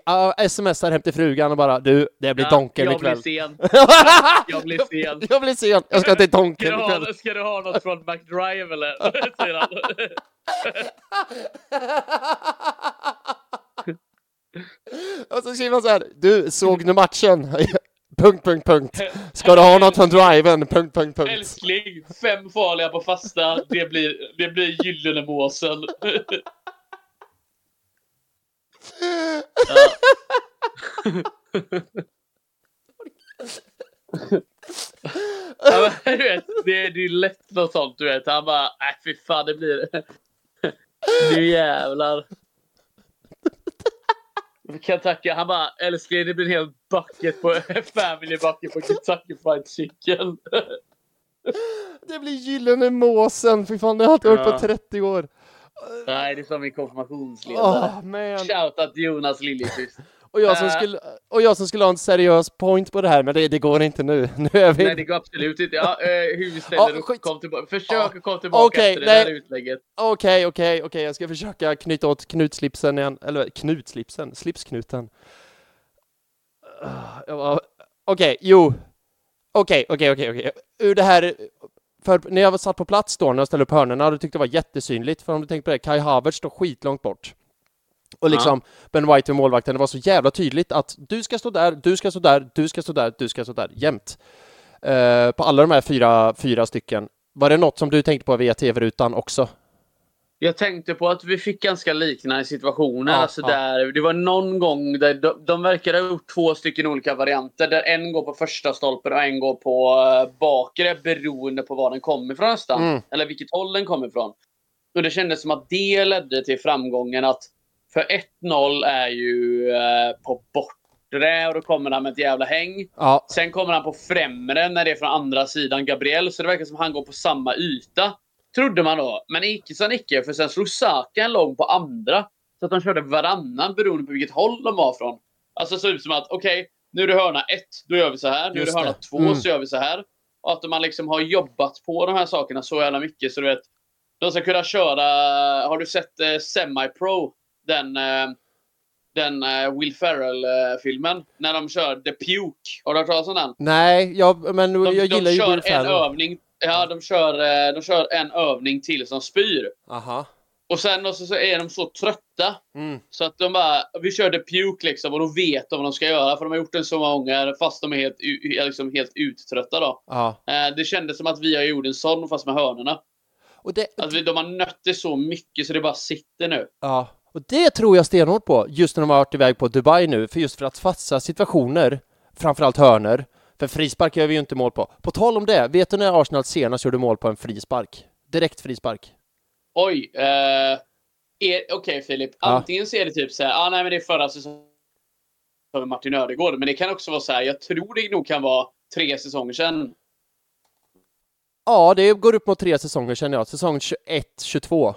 Ja, smsar hem till frugan och bara du, det blir Donken jag ikväll. blir sen. Jag blir sen. jag blir sen, jag ska till Ska Donken du, ikväll. ha, ska du ha något från McDrive eller? Och så skriver han så här, du, såg du matchen? punkt, punkt, punkt. Ska du ha något från driven? Punkt, punkt, punkt. Älskling, fem farliga på fasta. Det blir, det blir gyllene Ja, men, du vet, det, är- det är lätt något sånt, du vet. Han bara, nej fy fan, det blir... Nu jävlar. Kentucky, han bara, älskling det blir en hel bucket på family bucket på Kentucky Fried Chicken. Det blir gyllene måsen, fy fan det har jag inte hört Ja. på 30 år. Nej, det är som min konfirmationsledare. Man. Shoutout Jonas Liljekvist. Och jag, som Äh. skulle, och jag som skulle ha en seriös point på det här, men det, det går inte nu. Nu är vi... Nej, det går absolut inte. Ja, eh, hur vi ställer Ja, upp, skit. kom tillbaka. Försök att komma tillbaka Okej, efter det nej. där utlägget. Okej, okej, okej, jag ska försöka knyta åt knutslipsen igen. Eller knutslipsen? Slipsknuten. Ah, Okej, jo. Okej, okej, okej, okej. Ur det här... För när jag var satt på plats då, när jag ställde upp hörnorna, då tyckte jag det var jättesynligt. För om du tänker på det, Kai Havertz står skitlångt bort. Och liksom, Ben White vid målvakten, det var så jävla tydligt att du ska stå där, du ska stå där, du ska stå där, du ska stå där, jämt. Eh, på alla de här fyra, fyra stycken. Var det något som du tänkte på via tv-rutan också? Jag tänkte på att vi fick ganska liknande situationer. Ja, alltså ja. där, det var någon gång där de, de verkar ha gjort två stycken olika varianter. Där en går på första stolpen och en går på uh, bakre beroende på var den kommer ifrån nästan. Mm. Eller vilket håll den kommer ifrån. Och det kändes som att det ledde till framgången att för 1-0 är ju eh, på bortre och då kommer han med ett jävla häng. Ja, Sen kommer han på främre när det är från andra sidan Gabriel. Så det verkar som att han går på samma yta. Trodde man då. Men icke sa icke. För sen slog Saka en lång på andra. Så att de körde varannan beroende på vilket håll de var från. Alltså så ut som att okej, nu är det hörna ett, då gör vi så här. Nu är det hörna det. två, Mm. så gör vi så här. Och att man liksom har jobbat på de här sakerna så jävla mycket. Så du vet, de ska kunna köra... Har du sett eh, Semi-Pro? Den, eh, den eh, Will Ferrell-filmen. när de kör The Puke. Har du hört talas om den? nej, jag, men De, jag de gillar ju kör Will en Ferrell. övning. Ja, de kör, eh, de kör en övning till som spyr. Aha. Och sen och så, är de så trötta. Mm. Så att de bara, vi körde puke liksom och då vet de vad de ska göra. För de har gjort det så många gånger fast de är helt, liksom helt uttrötta då. Ja. Eh, det kändes som att vi har gjort en sån fast med hörnorna. Och det, Att vi, de har nött det så mycket så det bara sitter nu. ja. och det tror jag stenhårt på, just när de har varit iväg på Dubai nu, för just för att fasta situationer, framförallt hörner, för frispark gör vi ju inte mål på. På tal om det, vet du när Arsenal senast gjorde mål på en frispark? Direkt frispark. Oj. Eh, är- Okej Filip, Ja. antingen så är det typ så här, ah, nej men det är förra säsongen för Martin Ödegård. Men det kan också vara så här, jag tror det nog kan vara tre säsonger sedan. Ja, det går upp mot tre säsonger känner jag. Säsong 21, 22.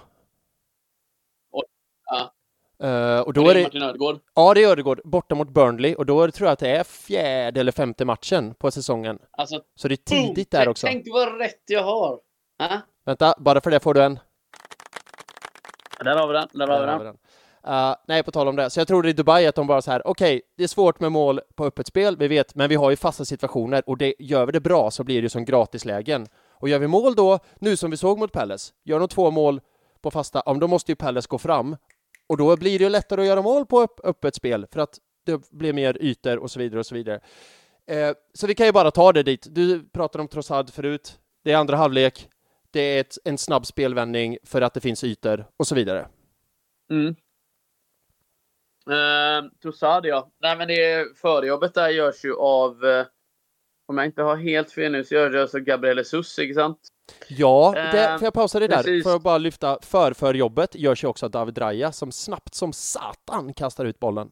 Ja. Eh, och Då är det, Martin Ödegård. ja, det är Ödegård borta mot Burnley och då är det, tror jag att det är fjärde eller femte matchen på säsongen. Alltså, Så det är tidigt där också. Tänk vad rätt jag har! Ja, Vänta, bara för det får du en. där har vi den. Där har vi Där har den. vi den. Eh, nej, på tal om det. Så jag tror i Dubai att de bara så här, okej, det är svårt med mål på öppet spel, vi vet, men vi har ju fasta situationer och det, gör vi det bra så blir det ju som gratislägen. Och gör vi mål då, nu som vi såg mot Palace, gör de två mål på fasta, men då måste ju Palace gå fram. Och då blir det ju lättare att göra mål på öppet spel, för att det blir mer ytor och så vidare och så vidare. Eh, så vi kan ju bara ta det dit. Du pratade om Trossard förut. Det är andra halvlek. Det är ett, en snabb spelvändning för att det finns ytor och så vidare. Mm. Eh, Trossard ja. Nej men det förjobbet där görs ju av, eh, om jag inte har helt fel nu, så görs det alltså Gabriel Jesus, inte sant? Ja, det, Eh, får jag pausa det där? precis. Får jag bara lyfta för-för-jobbet görs ju också av David Raya som snabbt som satan kastar ut bollen.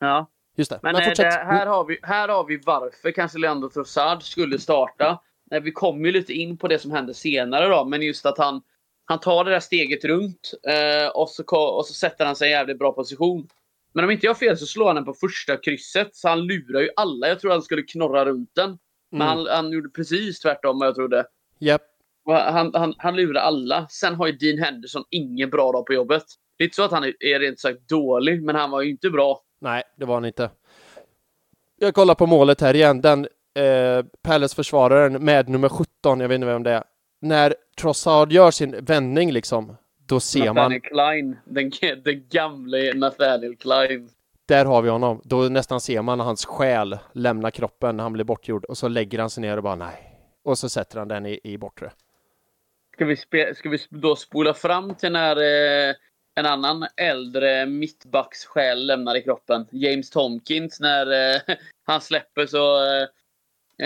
Ja. Just det, Men, men, fortsätt. det, här, har vi, här har vi varför kanske Leandro Trossard skulle starta. Eh, Vi kommer ju lite in på det som händer senare då, men just att han, han tar det där steget runt eh, och, så, och så sätter han sig i en jävligt bra position. Men om inte jag har fel så slår han den på första krysset, så han lurar ju alla. Jag tror han skulle knorra runt den. Men Mm. han, han gjorde precis tvärtom vad jag trodde. Och Han, han, han lurar alla. Sen har ju Dean Henderson ingen bra dag på jobbet. Det är inte så att han är, rent sagt dålig, men han var ju inte bra. Nej, det var han inte. Jag kollar på målet här igen. Den eh, Palace-försvararen med nummer 17, jag vet inte vem det är. När Trossard gör sin vändning liksom, då ser man, Nathaniel Klein. Den, den gamle Nathaniel Klein. där har vi honom. Då nästan ser man hans själ lämna kroppen när han blir bortgjord och så lägger han sig ner och bara nej. Och så sätter han den i, i bortre. Ska vi, spe, ska vi då spola fram till när eh, en annan äldre mittbacks själ lämnar i kroppen? James Tomkins, när eh, han släpper så eh,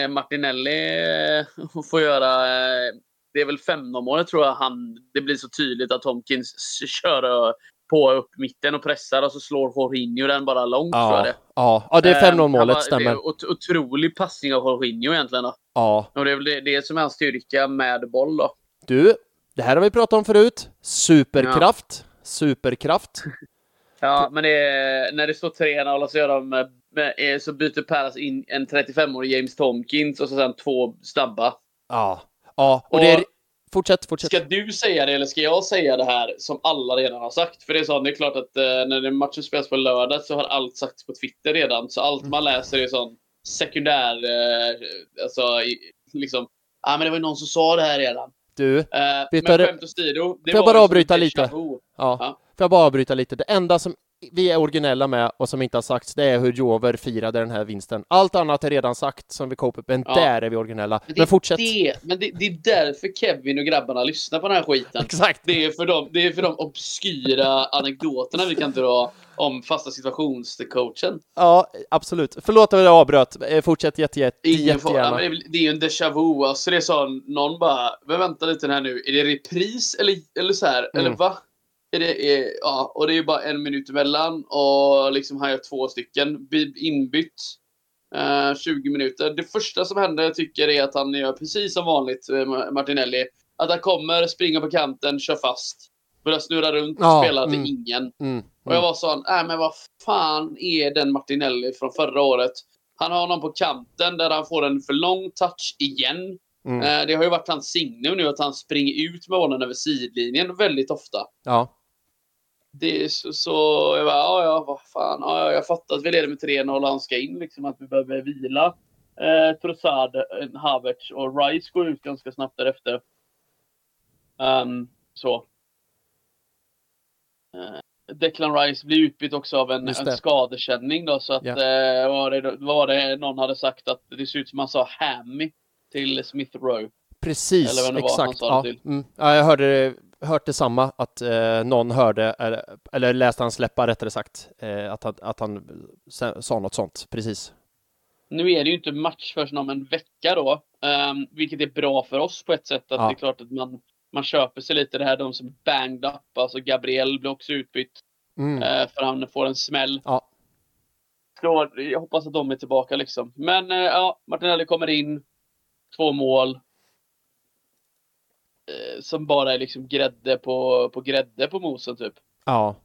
eh Martinelli eh, får göra eh, det är väl 15 målet tror jag han, det blir så tydligt att Tomkins kör på upp mitten och pressar och så slår Jorginho den bara långt tror jag Ja, det. ja, ja, det är 5-0 Eh, målet, stämmer. Det är ot- otrolig passning av Jorginho egentligen. Då. Ja, Och det är väl det, det som är hans styrka med boll då. du, det här har vi pratat om förut. Superkraft. Superkraft. Ja, men det är, när det står 3-0 så, gör de, eh, med- så byter Palace in en 35-årig James Tomkins och så sen två snabba. Ja, ja, och det är... Fortsätt, fortsätt. Ska du säga det eller ska jag säga det här som alla redan har sagt? För det är så, det är klart att eh, när matchen spelas på lördag så har allt sagts på Twitter redan. Så allt man läser är sån sekundär, eh, alltså i, liksom, ja ah, men det var ju någon som sa det här redan. Du, Eh, men skämt åsido. Får jag bara avbryta lite? Ja. Ja. Får jag bara avbryta lite? Det enda som vi är originella med och som inte har sagts, det är hur Jover firade den här vinsten. Allt annat är redan sagt som vi kopar men Ja. där är vi originella. Men, Men, fortsätt. Det, men det, det är därför Kevin och grabbarna lyssnar på den här skiten. Exakt. Det är för de, det är för de obskyra anekdoterna vi kan dra om fasta situationscoachen. Ja, absolut. Förlåt att jag avbröt. Eh, Fortsätt jätte, jätte, ja, jättegärna. men det, är, väl- det är ju en déjà vu. Alltså det är så, någon bara, men vänta lite här nu. Är det repris eller, eller så här? Mm. Eller va? Är det, är, ja, och det är bara en minut emellan och liksom han gör två stycken. Inbytt. eh, 20 minuter. Det första som händer jag tycker är att han gör precis som vanligt, eh, Martinelli. Att han kommer, springer på kanten, kör fast. Börjar snurra runt, Ja, spelar till mm. ingen. Mm. Och jag var sån, äh men vad fan är den Martinelli från förra året? Han har någon på kanten där han får en för lång touch igen. Mm. Eh, det har ju varit hans signum nu att han springer ut med bollen över sidlinjen väldigt ofta. Ja. Det så, så jag bara, ja ja, vad fan. Ja, ja, jag fattar att vi leder med 3-0 och han ska in liksom, att vi behöver vila. Eh, Trossard, eh, Havertz och Rice går ut ganska snabbt därefter. Ehm, så. Eh, Declan Rice blir utbytt också av en, en det. skadekänning då, så att Ja. eh, var, det, var det någon hade sagt att det ser ut som han sa Hammy till Smith Rowe. Precis, det var han exakt. sa Ja. det till. Mm. ja, jag hörde hört detsamma, att eh, någon hörde, eller, eller läste han släppa rättare sagt, eh, att, han, att han sa något sånt. Precis. Nu är det ju inte match förrän om en vecka då, ehm, vilket är bra för oss på ett sätt. Att Ja. Det är klart att man, man köper sig lite det här, de som banged up. Alltså Gabriel blir också utbytt Mm. eh, för han får en smäll. Ja. Så jag hoppas att de är tillbaka liksom. Men eh, ja, Martinelli kommer in, två mål. Eh, som bara är liksom grädde på, på grädde på mosen typ. Ja,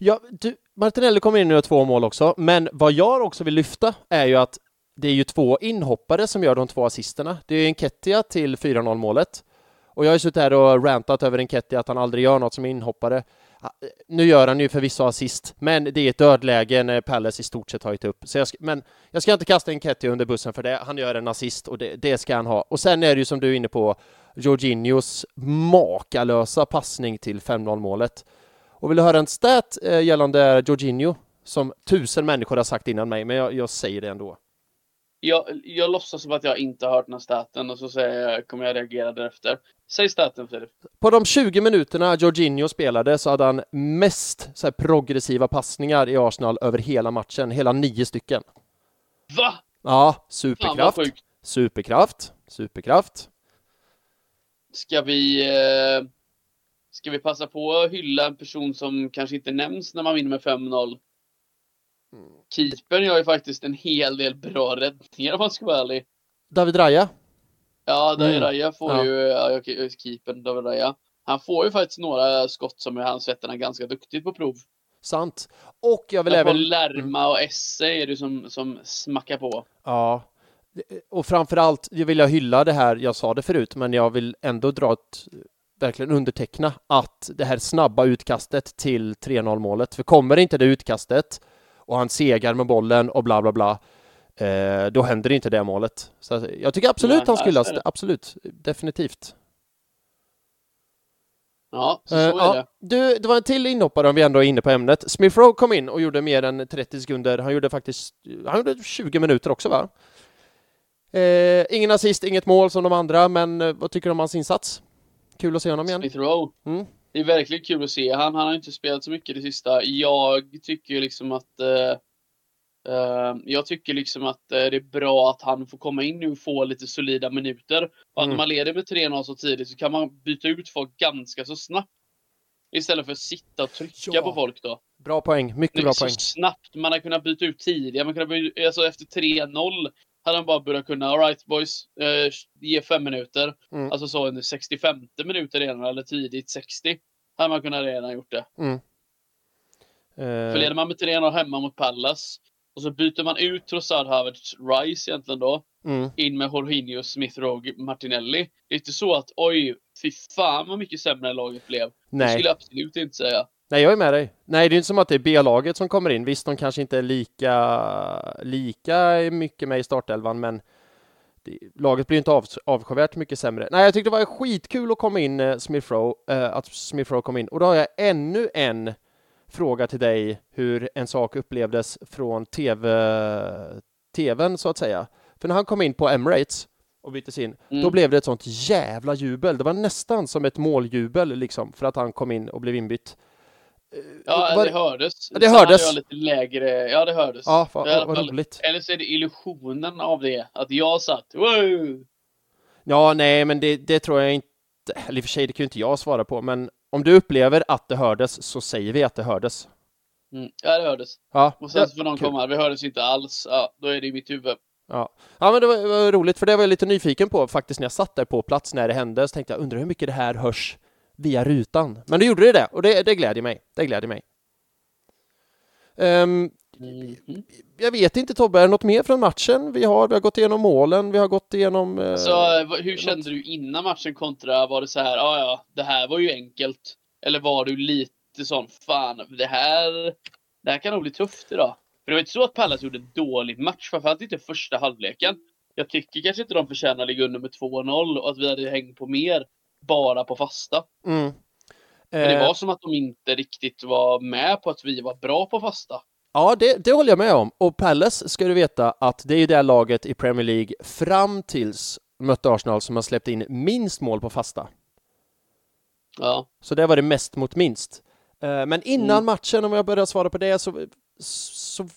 Ja, du, Martinelli kommer in och gör två mål också, men vad jag också vill lyfta är ju att det är ju två inhoppare som gör de två assisterna. Det är Enketia till 4-0 målet. Och jag har ju suttit här och rantat över Enketia att han aldrig gör något som inhoppare. Nu gör han ju förvisso assist, men det är ett dödläge när Palace i stort sett tagit upp. Så jag ska, men jag ska inte kasta Enketia under bussen för det. Han gör en assist och det, det ska han ha. Och sen är det ju som du är inne på, Jorginhos makalösa passning till 5-0 målet. Och vill du höra en stat eh, gällande Jorginho som tusen människor har sagt innan mig, men jag, jag säger det ändå. Jag, jag låtsas som att jag inte har hört den här staten och så säger jag, kommer jag reagera därefter. Säg staten Filip. På de 20 minuterna Jorginho spelade så hade han mest så progressiva passningar i Arsenal över hela matchen, hela nio stycken. Va? Ja, superkraft. Superkraft. Superkraft. Ska vi, eh, ska vi passa på att hylla en person som kanske inte nämns när man vinner med 5-0? Mm. Keepern gör ju faktiskt en hel del bra räddningar om man ska vara ärlig. David Raya? Ja, David mm. Raya får ja. ju, ja, keepern David Raya. Han får ju faktiskt några skott som han sätter han ganska duktigt på prov. Sant. Och jag vill även... På Lärma och Esse är det som, som smackar på. Ja. Och framförallt vill jag hylla det här, jag sa det förut, men jag vill ändå dra ett verkligen underteckna att det här snabba utkastet till 3-0 målet, för kommer inte det utkastet och han segar med bollen och bla bla bla, eh, då händer inte det målet. Så jag tycker absolut Nej, han skulle hyllas, absolut, definitivt. Ja, så, så är uh, det. Du, det var en till inhoppare om vi ändå är inne på ämnet. Smith Rowe kom in och gjorde mer än 30 sekunder. Han gjorde faktiskt, han gjorde 20 minuter också va? Eh, ingen assist, inget mål som de andra, men eh, vad tycker du om hans insats? Kul att se honom igen. Smith Rowe. Mm. Det är verkligen kul att se han. Han har inte spelat så mycket det sista. Jag tycker liksom att eh, eh, jag tycker liksom att eh, det är bra att han får komma in nu och få lite solida minuter. Och mm. att man leder med 3-0 så tidigt så kan man byta ut folk ganska så snabbt. Istället för att sitta och trycka ja. på folk då. Bra poäng, mycket bra poäng. Så snabbt, man har kunnat byta ut tidigare. Man kunnat byta, alltså efter 3-0 hade han bara börjat kunna, alright boys, eh, ge fem minuter. Mm. Alltså så under 65 minuter redan, eller tidigt 60. Hade man kunnat redan gjort det. Mm. Uh... För leder man med 3-0 hemma mot Pallas och så byter man ut Trossard, Havertz, Rice egentligen då. Mm. In med Jorginho, Smith, Rogue, Martinelli. Det är inte så att oj, fy fan vad mycket sämre laget blev. Nej. Det skulle jag absolut inte säga. Nej, jag är med dig. Nej, det är inte som att det är B-laget som kommer in. Visst, de kanske inte är lika, lika mycket med i startelvan, men det, laget blir inte av, avskyvärt mycket sämre. Nej, jag tyckte det var skitkul att komma in, eh, Smith Rowe, eh, att Smith Rowe kom in. Och då har jag ännu en fråga till dig, hur en sak upplevdes från TV, TVn så att säga. För när han kom in på Emirates och byttes in, mm. då blev det ett sånt jävla jubel. Det var nästan som ett måljubel liksom, för att han kom in och blev inbytt. Ja, var... det hördes. det hördes. Jag lite lägre. Ja, det hördes. Ja, vad, vad roligt. Eller så är det illusionen av det, att jag satt. Wow! Ja, nej, men det, det tror jag inte. Eller i och för sig, det kan ju inte jag svara på, men om du upplever att det hördes så säger vi att det hördes. Mm. Ja, det hördes. Ja. Och sen så får någon komma, vi hördes inte alls. Ja, då är det i mitt huvud. Ja. ja, men det var, det var roligt, för det var jag lite nyfiken på faktiskt när jag satt där på plats när det hände. Så tänkte jag, undrar hur mycket det här hörs via rutan. Men det gjorde det, det och det, det gläder mig. Det gläder mig. Um. Jag vet inte Tobbe, är det något mer från matchen? Vi har, vi har gått igenom målen, vi har gått igenom... Uh, så, hur kände du innan matchen kontra, var det så här, ja ah, ja, det här var ju enkelt? Eller var du lite sån, fan, det här, det här kan nog bli tufft idag? För det var inte så att Pallas gjorde en dålig match, framförallt inte första halvleken. Jag tycker kanske inte de förtjänar att ligga under med 2-0 och att vi hade hängt på mer bara på fasta. Mm. Men det var eh. som att de inte riktigt var med på att vi var bra på fasta. Ja, det, det håller jag med om. Och Palace ska du veta att det är det laget i Premier League fram tills mötte Arsenal som har släppt in minst mål på fasta. Ja. Så det var det mest mot minst. Eh, men innan mm. matchen, om jag börjar svara på det, så, så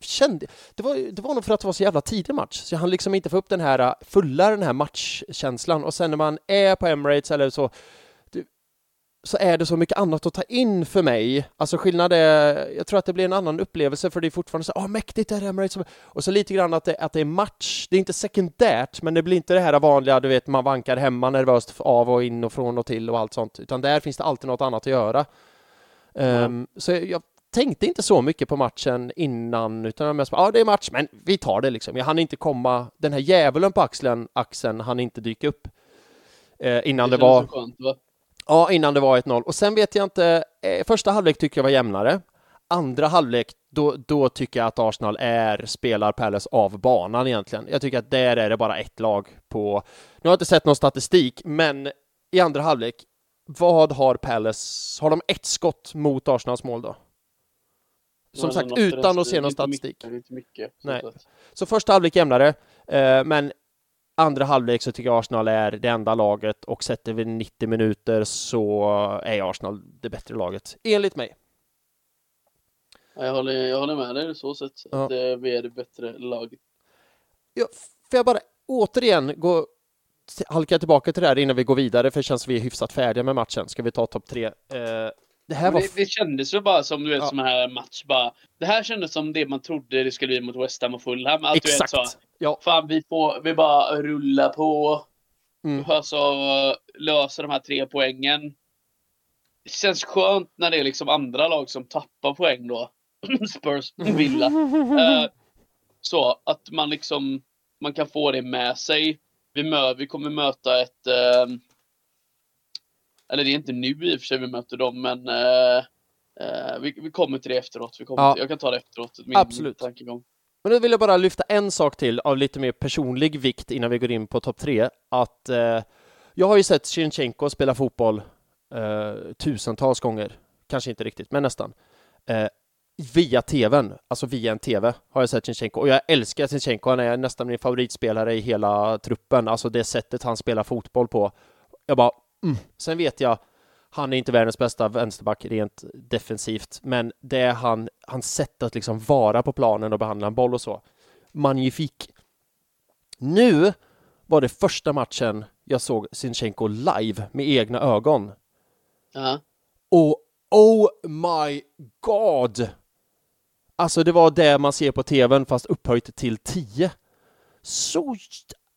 kände, det var, det var nog för att det var så jävla tidig match, så jag hann liksom inte få upp den här fulla den här matchkänslan och sen när man är på Emirates eller så så är det så mycket annat att ta in för mig. Alltså skillnad är, jag tror att det blir en annan upplevelse för det är fortfarande så, åh oh, mäktigt är det Emirates. Och så lite grann att det, att det är match, det är inte sekundärt, men det blir inte det här vanliga, du vet, man vankar hemma nervöst av och in och från och till och allt sånt, utan där finns det alltid något annat att göra. Um, så jag tänkte inte så mycket på matchen innan, utan jag mest bara, ja det är match, men vi tar det liksom. Jag hann inte komma, den här djävulen på axeln, axeln hann inte dyka upp eh, innan det, det var... Skönt, va? Ja, innan det var 1-0. Och sen vet jag inte, eh, första halvlek tycker jag var jämnare. Andra halvlek, då, då tycker jag att Arsenal är, spelar Palace av banan egentligen. Jag tycker att där är det bara ett lag på... Nu har jag inte sett någon statistik, men i andra halvlek, vad har Palace? Har de ett skott mot Arsenals mål då? Som sagt, utan att se någon statistik. Mycket, mycket, Nej. Så första halvlek jämnare, eh, men andra halvlek så tycker jag Arsenal är det enda laget och sätter vi 90 minuter så är Arsenal det bättre laget, enligt mig. Jag håller, jag håller med dig så sätt ja. att vi är det bättre laget. Ja, får jag bara återigen gå halka tillbaka till det här innan vi går vidare, för det känns som vi är hyfsat färdiga med matchen. Ska vi ta topp tre? Eh, det här var... Det, det kändes ju bara som du vet, ja. som här match bara. Det här kändes som det man trodde det skulle bli mot West Ham och Fulham. Att Exakt. Du vet, så, ja. Fan, vi, får, vi bara rullar på. Mm. Alltså, löser de här tre poängen. Det känns skönt när det är liksom andra lag som tappar poäng då. Spurs, Villa. uh, så att man liksom man kan få det med sig. Vi, mö, vi kommer möta ett uh, eller det är inte nu i och för sig vi möter dem, men uh, uh, vi, vi, kommer till det efteråt. Vi kommer ja. till, jag kan ta det efteråt. Min, Absolut. Tankegång. Men nu vill jag bara lyfta en sak till av lite mer personlig vikt innan vi går in på topp tre. Att uh, jag har ju sett Shinchenko spela fotboll tusentals gånger. Kanske inte riktigt, men nästan. via tvn, alltså via en tv, har jag sett Shinchenko. Och jag älskar Shinchenko, han är nästan min favoritspelare i hela truppen. Alltså det sättet han spelar fotboll på. Jag bara, Mm. Sen vet jag, han är inte världens bästa vänsterback rent defensivt, men det är han, hans sätt att liksom vara på planen och behandla en boll och så. Magnifik. Nu var det första matchen jag såg Sinchenko live med egna ögon. Uh-huh. Och oh my god! Alltså det var det man ser på tvn fast upphöjt till 10. Så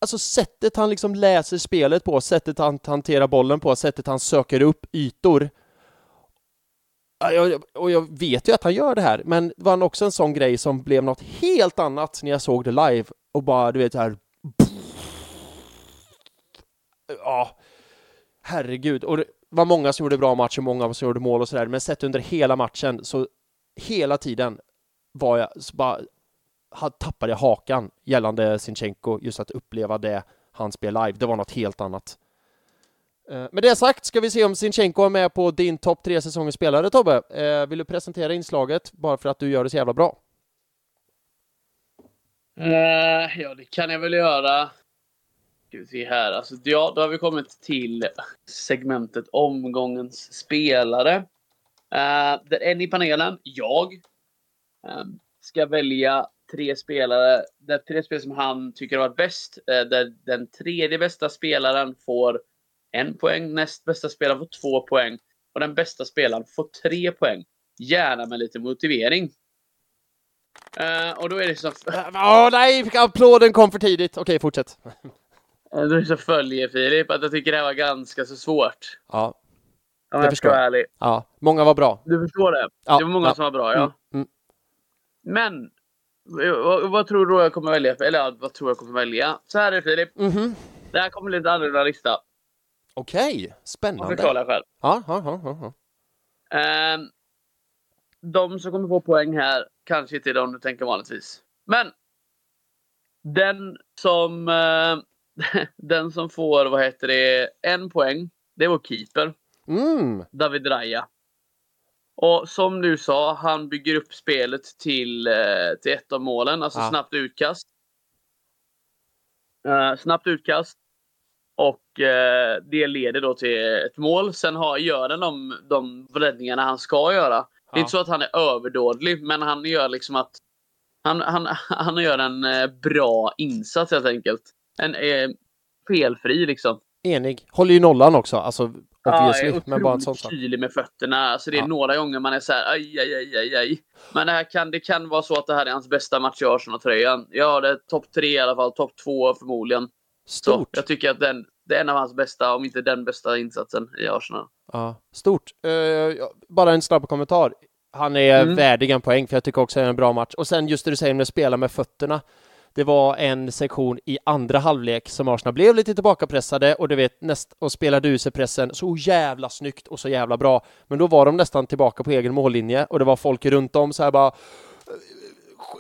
alltså sättet han liksom läser spelet på, sättet han hanterar bollen på, sättet han söker upp ytor. Och jag vet ju att han gör det här, men det var också en sån grej som blev något helt annat när jag såg det live och bara, du vet, här... Ja, herregud. Och det var många som gjorde bra matcher, många som gjorde mål och sådär, men sett under hela matchen så hela tiden var jag bara tappade hakan gällande Sinchenko, just att uppleva det han spelar live. Det var något helt annat. Eh, med det sagt ska vi se om Sinchenko är med på din topp tre säsongens spelare, Tobbe. Eh, vill du presentera inslaget bara för att du gör det så jävla bra? Uh, ja, det kan jag väl göra. Ska vi se här. Alltså, ja, då har vi kommit till segmentet omgångens spelare. Uh, där en i panelen, jag, uh, ska välja tre spelare, där tre spelare som han tycker har varit bäst. Eh, där den tredje bästa spelaren får en poäng, näst bästa spelaren får två poäng och den bästa spelaren får tre poäng. Gärna med lite motivering. Uh, och då är det så... Åh oh, nej, applåden kom för tidigt. Okej, fortsätt. Uh, då är det så följer Filip att jag tycker det här var ganska så svårt. Ja. Om jag ska vara ärlig. Ja, många var bra. Du förstår det? Ja, det var många ja. som var bra, ja. Mm, mm. Men vad, vad, tror du jag kommer välja? Eller vad tror jag kommer välja? Så här är det Filip. Mm -hmm. Det här kommer en annorlunda lista. Okej, okay. spännande. Jag förklarar själv. Ja, ja, ja, ja. Um, de som kommer få poäng här kanske inte är de du tänker vanligtvis. Men den som uh, den som får, vad heter det, en poäng, det är vår keeper. Mm. David Raya. Och som du sa, han bygger upp spelet till, eh, till ett av målen, alltså ja. snabbt utkast. Uh, snabbt utkast. Och uh, det leder då till ett mål. Sen har, gör han de, de räddningarna han ska göra. Ja. Det är inte så att han är överdådlig, men han gör liksom att han, han, han gör en uh, bra insats helt enkelt. En felfri liksom. Enig. Håller ju nollan också. Alltså Obviously, ja, men bara en sån sak. kylig med fötterna. Alltså det är ja. några gånger man är så här, aj, aj, aj, aj, aj. Men det, här kan, det kan vara så att det här är hans bästa match i Arsenal-tröjan. Ja, det är topp tre i alla fall. Topp två förmodligen. Stort. Så jag tycker att den, det är en av hans bästa, om inte den bästa insatsen i Arsenal. Ja, stort. Uh, bara en snabb kommentar. Han är Mm. värdig en poäng, för jag tycker också det är en bra match. Och sen just det du säger med att spela med fötterna. Det var en sektion i andra halvlek som Arsenal blev lite tillbakapressade och du vet, näst, och spelade ur sig pressen så jävla snyggt och så jävla bra. Men då var de nästan tillbaka på egen mållinje och det var folk runt om så här bara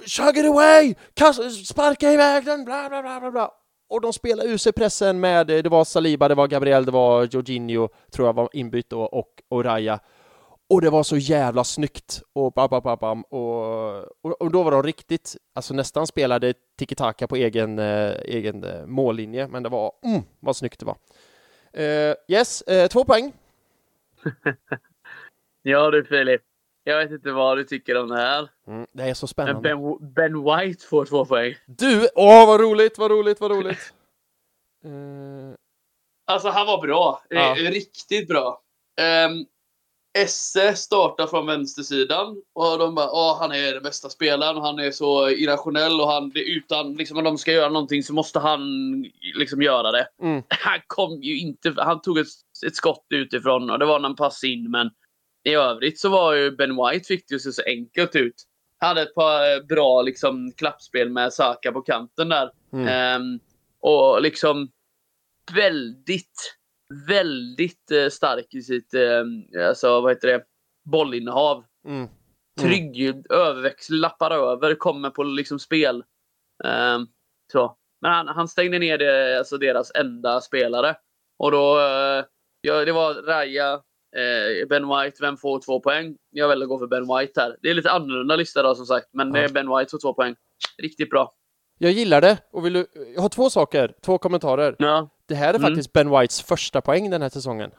Chug it away! Kast, sparka iväg den! Bla, bla, bla, bla, bla. Och de spelade ur sig pressen med, det var Saliba, det var Gabriel, det var Jorginho, tror jag var inbytt då, och, och och det var så jävla snyggt! Och, bam, bam, bam, och, och, och då var de riktigt, alltså nästan spelade tiki-taka på egen, eh, egen eh, mållinje, men det var, mm, vad snyggt det var. Eh, yes, eh, två poäng. Ja du Filip. Jag vet inte vad du tycker om det här. Mm, det är så Men spännande. Ben, ben White får två poäng. Du! Åh, vad roligt, vad roligt, vad roligt! Eh, Alltså han var bra. Ja. Eh, Riktigt bra. Um, Esse startar från vänstersidan och de bara Åh, han är den bästa spelaren och han är så irrationell och han utan liksom om de ska göra någonting så måste han liksom göra det. mm, Han kom ju inte. Han tog ett, ett skott utifrån och det var han passade in men i övrigt så var ju Ben White fick det ju se så enkelt ut. Han hade ett par eh, bra liksom klappspel med Saka på kanten där. mm. Ehm, och liksom väldigt, väldigt eh, stark i sitt, eh, alltså vad heter det, bollinnehav. Mm. Trygg, överväxel, lappar över, kommer på liksom spel. Ehm, så. Men han, han stängde ner det, alltså deras enda spelare. Och då, eh, ja, det var Raya, Ben White, vem får två poäng? Jag väljer att gå för Ben White här. Det är lite annorlunda lista då som sagt, men eh, Ben White får två poäng. Riktigt bra. Jag gillar det och vill du, jag har två saker, två kommentarer. Ja. Det här är Mm. faktiskt Ben Whites första poäng den här säsongen.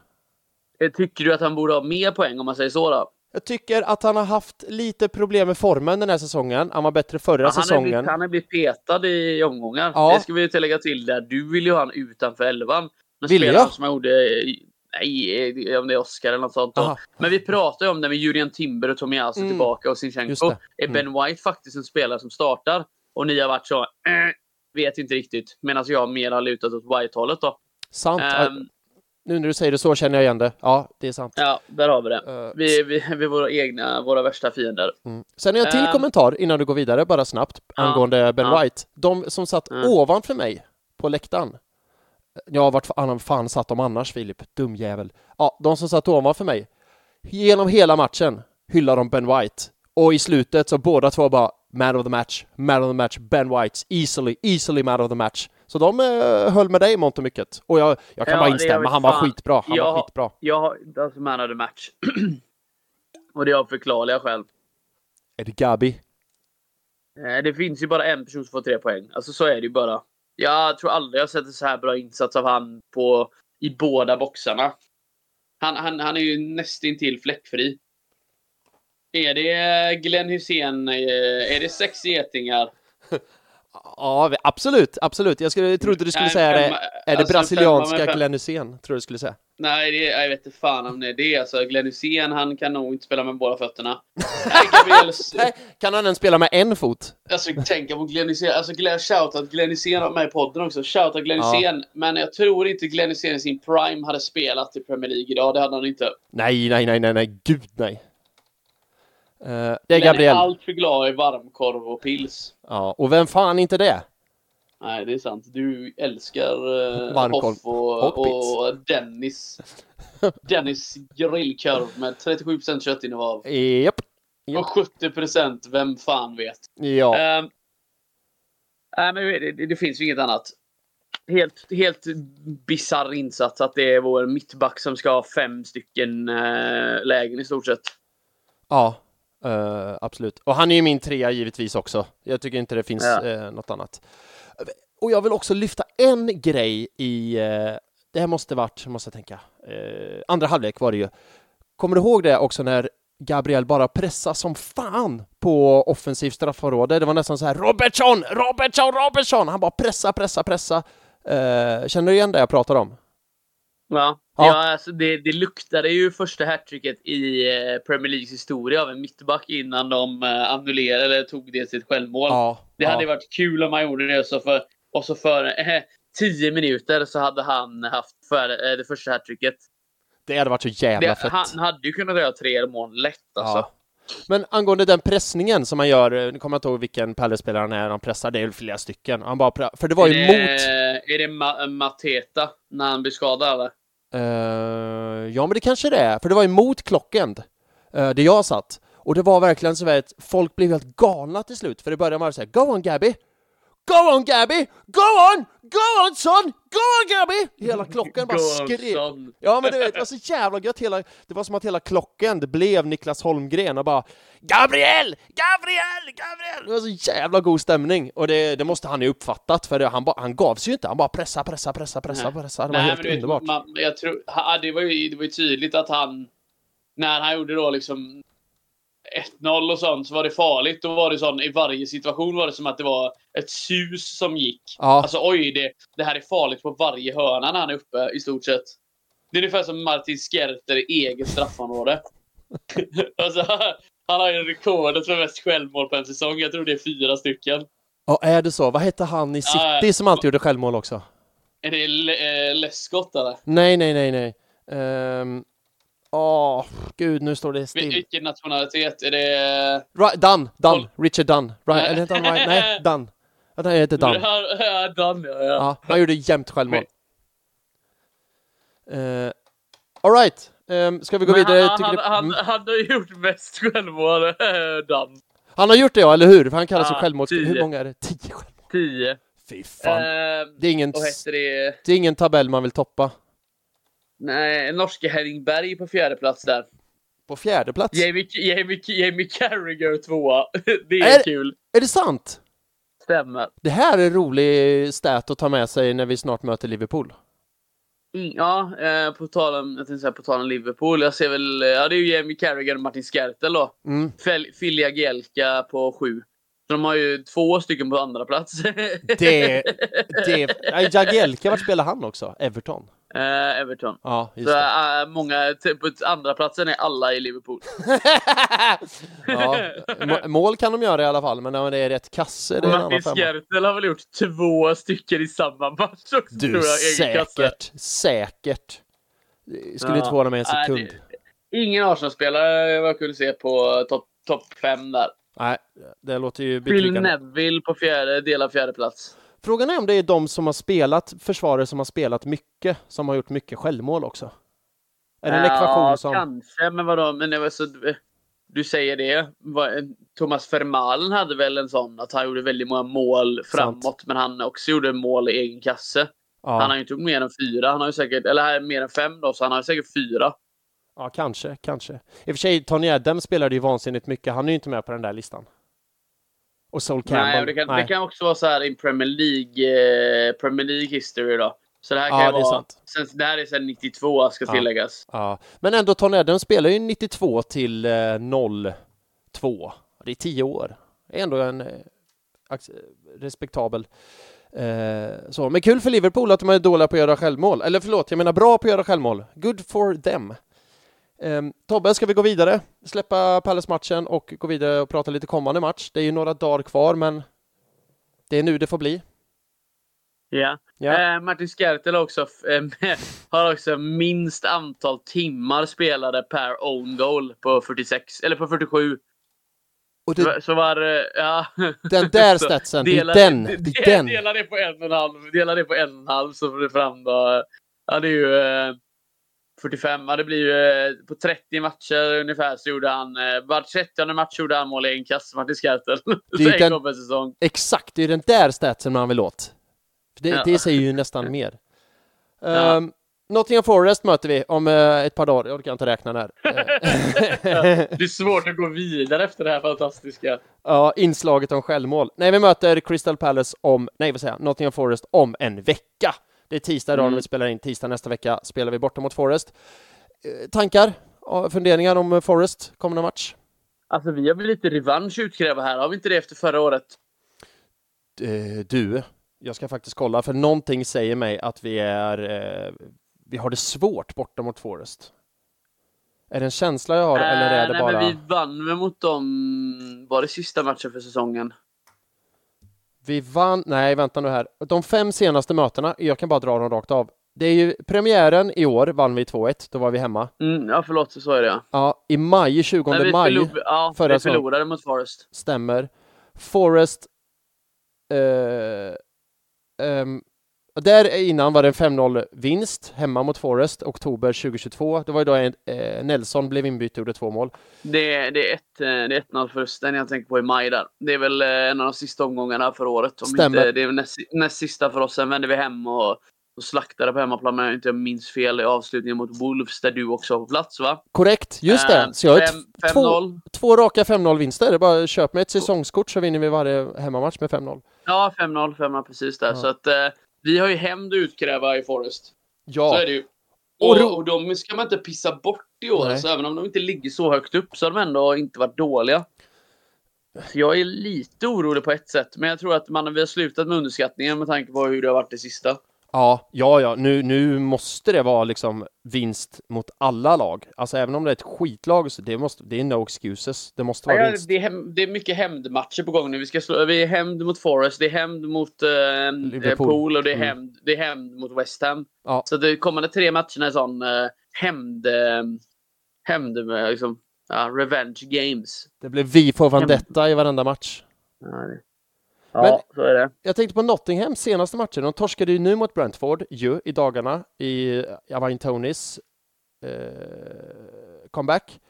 Eh, Tycker du att han borde ha mer poäng om man säger så då? Jag tycker att han har haft lite problem med formen den här säsongen. Han var bättre förra Ja, han, säsongen. blivit, han har blivit petad i omgångar. Ja. Det ska vi tillägga till där. Du vill ju ha han utanför elvan. Men Vill jag? som jag gjorde, nej, om det är Oscar eller något sånt. Aha. Men vi pratade ju om det med Julian Timber och Tomiyasu Mm. tillbaka och Sinchenko. det. Är Mm. Ben White faktiskt en spelare som startar? Och ni har varit så, eh, vet inte riktigt. Medan jag mer har lutat åt White-hållet då. Sant. Ehm, nu när du säger det så känner jag igen det. Ja, det är sant. ja, där har vi det. Eh, Vi, vi, vi är våra egna, våra värsta fiender. Mm. Sen har jag en till Ehm. kommentar innan du går vidare, bara snabbt, Ja. angående Ben. White. De som satt Mm. ovanför mig på läktaren. Ja, vart fan, fan satt de annars, Filip? Dumjävel. Ja, de som satt ovanför mig. Genom hela matchen hyllar de Ben White. Och i slutet så båda två bara Man of the match, man of the match, Ben White, easily, easily man of the match. Så de eh, höll med dig i mångt och mycket. Och jag, jag kan Ja, bara instämma, han var fan- skitbra. Han Jag- var skitbra. Jag har alltså man of the match. och det är av förklarliga skäl. Är det Gabi? Eh, Det finns ju bara en person som får tre poäng. Alltså så är det ju bara. Jag tror aldrig jag sett en så här bra insats av han på, i båda boxarna. Han, han, han är ju nästintill fläckfri. Är det Glenn Hussein? eh, Är det sex getingar? Ja, absolut, absolut. Jag skulle, trodde du skulle Nej, säga det. femma- Är det alltså, brasilianska femma med fem- Glenn Hysén, tror du skulle säga? Nej, det, jag vet inte fan om det är det. Alltså, Glenn Hussein, han kan nog inte spela med båda fötterna. Nej, kan han ens spela med en fot? Alltså tänka på Glenn Hysén. Alltså Glenn, shoutout Glenn var med i podden också. Shoutout Glenn Ja. Hysén. Men jag tror inte Glenn Hysén i sin prime hade spelat i Premier League idag. Det hade han inte. Nej, nej, nej, nej, nej, gud nej. Eh, det är är Gabriel. allt för glad i varmkorv och pils. Ja, och vem fan inte det? Nej, det är sant. Du älskar uh, Varmkorv Hoff och, och Dennis. Dennis grillkorv med 37% köttinnehav. Japp. Japp. Och 70% vem fan vet. Ja. Ehm, nej, men det, det, det finns ju inget annat. Helt, helt bisarr insats att det är vår mittback som ska ha fem stycken äh, lägen i stort sett. Ja, eh, absolut. Och han är ju min trea givetvis också. Jag tycker inte det finns Ja. eh, något annat. Och jag vill också lyfta en grej i, eh, det här måste varit, måste jag tänka, andra halvlek var det ju. Kommer du ihåg det också när Gabriel bara pressade som fan på offensiv straffområde? Det var nästan så här Robertson, Robertson, Robertson! Han bara pressa, pressa, pressa. Känner du igen det jag pratar om? Ja, Ja. ja. alltså det, det luktade ju första hattricket i eh, Premier Leagues historia av en mittback innan de eh, annullerade eller tog det sitt självmål. Ja. Det ja. hade ju varit kul om man gjorde det. Så för, och så för eh, tio minuter så hade han haft för, eh, det första hattricket. Det hade varit så jävla Det, fett. han hade ju kunnat göra tre mål lätt alltså. Ja. Men angående den pressningen som man gör, eh, nu kommer jag inte ihåg vilken Palace-spelare han är, han pressar, det är flera stycken. Han bara, för det var ju är mot... Är det Ma- Mateta när han blir skadad eller? Uh, ja, men det kanske det är, för det var emot klockan Klockend, uh, det jag satt. Och det var verkligen så att folk blev helt galna till slut, för det började man säga Go on Gabby! Go on Gabby! Go on! Go on son! Go on Gabby! Hela klockan bara skrek. Ja men du vet, det var så jävla gött. Hela, det var som att hela klockan det blev Niklas Holmgren och bara Gabriel! Gabriel! Gabriel! Det var så jävla god stämning. Och det, det måste han ju uppfattat för det, han, ba, han gav sig ju inte. Han bara pressa, pressa, pressa, pressa, Nej. pressa. Det var Nej, helt du vet, underbart. Man, jag tror, det, var ju, det var ju tydligt att han, när han gjorde då liksom 1-0 och sånt, så var det farligt. Då var det sån, i varje situation var det som att det var ett sus som gick. Ja. Alltså oj, det, det här är farligt på varje hörna när han är uppe i stort sett. Det är ungefär som Martin Skerter i eget straffområde. alltså, han har ju rekordet för mest självmål på en säsong. Jag tror det är fyra stycken. Ja, är det så? Vad hette han i City som alltid gjorde självmål också? Är det eh, Lescott eller? Nej, nej, nej, nej. Ehm, Åh, gud, nu står det still. Vilken nationalitet? Är det... Right, Dunn, Dunn, Richard Dunn. Right, eller heter han Ryan? Nej, Dunn. Ja, han heter Dunn. Ja, Dan, ja. ja. Ja, han gjorde jämt självmål. Uh, Alright, um, ska vi gå Men vidare? han, han, han, Mm. han har gjort mest självmål, eh, Dan. han har gjort det ja, eller hur? För han kallas Ja, för självmål. tio. Hur många är det? Tio självmål? Tio. Fy fan. Eh, det, är ingen, det? det är ingen tabell man vill toppa. Nej, norske Henning Berg på fjärde plats där. På fjärde plats. Jamie, Jamie, Jamie Carragher tvåa. Det är, Är- kul. Är det sant? Stämmer. Det här är en rolig stat att ta med sig när vi snart möter Liverpool. Mm, Ja, eh, på tal om, jag säga på tal om Liverpool. Jag ser väl, ja det är ju Jamie Carragher och Martin Skertel då. Mm. Filja Gielka på sju. Så de har ju två stycken på andra plats. Det, det, Jagielka, vart spelar han också? Everton? Eh, Everton. Ja, just Så det. äh, många, t- på andra platsen är alla i Liverpool. ja, må- mål kan de göra i alla fall, men när det är rätt kasse, det är Martin. Skertel har väl gjort två stycken i samma match också Du, tror jag. säkert, säkert. Skulle Ja. inte förvåna mig en Nej, sekund. Ingen Arsenal-spelare vad jag kunde se på topp top fem där. Nej, det låter ju Phil betryggande. Neville på fjärde, del av fjärde plats. Frågan är om det är de som har spelat, försvarare som har spelat mycket, som har gjort mycket självmål också. Är det en ekvation ja, som... kanske, men vadå? Men det var så, du säger det. Thomas Vermaelen hade väl en sån att han gjorde väldigt många mål framåt, men han också gjorde mål i egen kasse. Han har Ja, ju inte gjort mer än fyra. Han har ju säkert, eller mer än fem då, så han har ju säkert fyra. ja, kanske, kanske. I och för sig, Tony Adams spelade ju vansinnigt mycket. Han är ju inte med på den där listan. Och Sol Campbell. Nej, det, kan, det kan också vara så här i Premier League, eh, Premier League history då. Så det här kan Ja, vara, sant. sen, det här är sen 92 ska Ja. tilläggas. Ja, men ändå Tony Adams spelar ju 92 till eh, 02. Det är 10 år. Det är ändå en eh, respektabel eh, så. Men kul för Liverpool att de är dåliga på att göra självmål. Eller förlåt, jag menar bra på att göra självmål. Good for them. Eh, Tobbe, ska vi gå vidare? Släppa Palace-matchen och gå vidare och prata lite kommande match. Det är ju några dagar kvar, men det är nu det får bli. Ja. Ja. Eh, Martin Skertel också, eh, har också minst antal timmar spelade per own goal på 46, eller på 47. Och det, Så, var ja. den där statsen, det är den, det den. Dela det på en och en halv, dela det på en och en halv så får du fram då. Ja, det är ju eh, 45. Ja, det blir ju eh, på 30 matcher ungefär så gjorde han, eh, var 30 match gjorde han mål i en kasse, Martin Skertel. Det är en den- per säsong. Exakt, det är den där statsen man vill åt. Det, Ja. det säger ju nästan mer. Ja. Um, Nottingham Forest möter vi om eh, ett par dagar. Jag orkar inte räkna när. Det är svårt att gå vidare efter det här fantastiska. ja, inslaget om självmål. Nej, vi möter Crystal Palace om, nej vad säger jag, Nottingham Forest om en vecka. Det är tisdag idag Mm. när vi spelar in. Tisdag nästa vecka spelar vi borta mot Forest. Eh, tankar? Funderingar om eh, Forest kommande match? Alltså vi har väl lite revansch utkräva här, har vi inte det efter förra året? Eh, du, jag ska faktiskt kolla, för någonting säger mig att vi är vi har det svårt borta mot Forest. Är det en känsla jag har eller är det nej, bara... men vi vann väl mot dem, var det sista matchen för säsongen? Vi vann, nej vänta nu här. De fem senaste mötena, jag kan bara dra dem rakt av. det är ju premiären i år vann vi 2-1, då var vi hemma. Mm, ja, förlåt, så är det ja. Ja, i maj, 20 Nej, vi, maj, ja, förra vi förlorade mot Forest. stämmer. Forest, eh, ehm, där innan var det en 5-0 vinst hemma mot Forest, oktober 2022. Det var ju då en, eh, Nelson blev inbytt och gjorde två mål. Det, det är ett, eh, det är 1-0 förlusten jag tänker på i maj där. Det är väl eh, en av de sista omgångarna för året. Om Stämmer. Inte, det är näst, näst sista för oss. Sen vände vi hem och, och slaktade på hemmaplan, men jag inte minns fel, i avslutningen mot Wolves där du också var på plats va? Korrekt, just det. Eh, Så jag har två, 5-0. två raka 5-0-vinster. Det är bara köp med ett säsongskort så vinner vi varje hemmamatch med 5-0. Ja, 5-0, 5-0 precis där. Ja. Så att eh, vi har ju hämnd att utkräva i Forest. Så Ja, är det ju. Och Och, de ska man inte pissa bort i år. Nej. Så även om de inte ligger så högt upp så har de ändå inte varit dåliga. Så jag är lite orolig på ett sätt. Men jag tror att man, vi har slutat med underskattningen med tanke på hur det har varit det sista. Ja, ja, ja. Nu, nu måste det vara liksom vinst mot alla lag. Alltså även om det är ett skitlag, så det, måste, det är no excuses. Det måste vara Ja, vinst. det, är hem, det är mycket hämndmatcher på gång nu. Vi, ska slå, vi är hämnd mot Forest, det är hämnd mot eh, Liverpool. Pool och det är, Mm. hämnd, det är hämnd mot West Ham. Ja. Så de kommande tre matcherna är sån eh, hämnd... Eh, hämnd med liksom, ja, revenge games. Det blir vi för Vendetta i varenda match. Ja, det. Ja Men- så är det. Jag tänkte på Nottingham senaste matchen. De torskade ju nu mot Brentford ju i dagarna i Avain Tonys eh, comeback.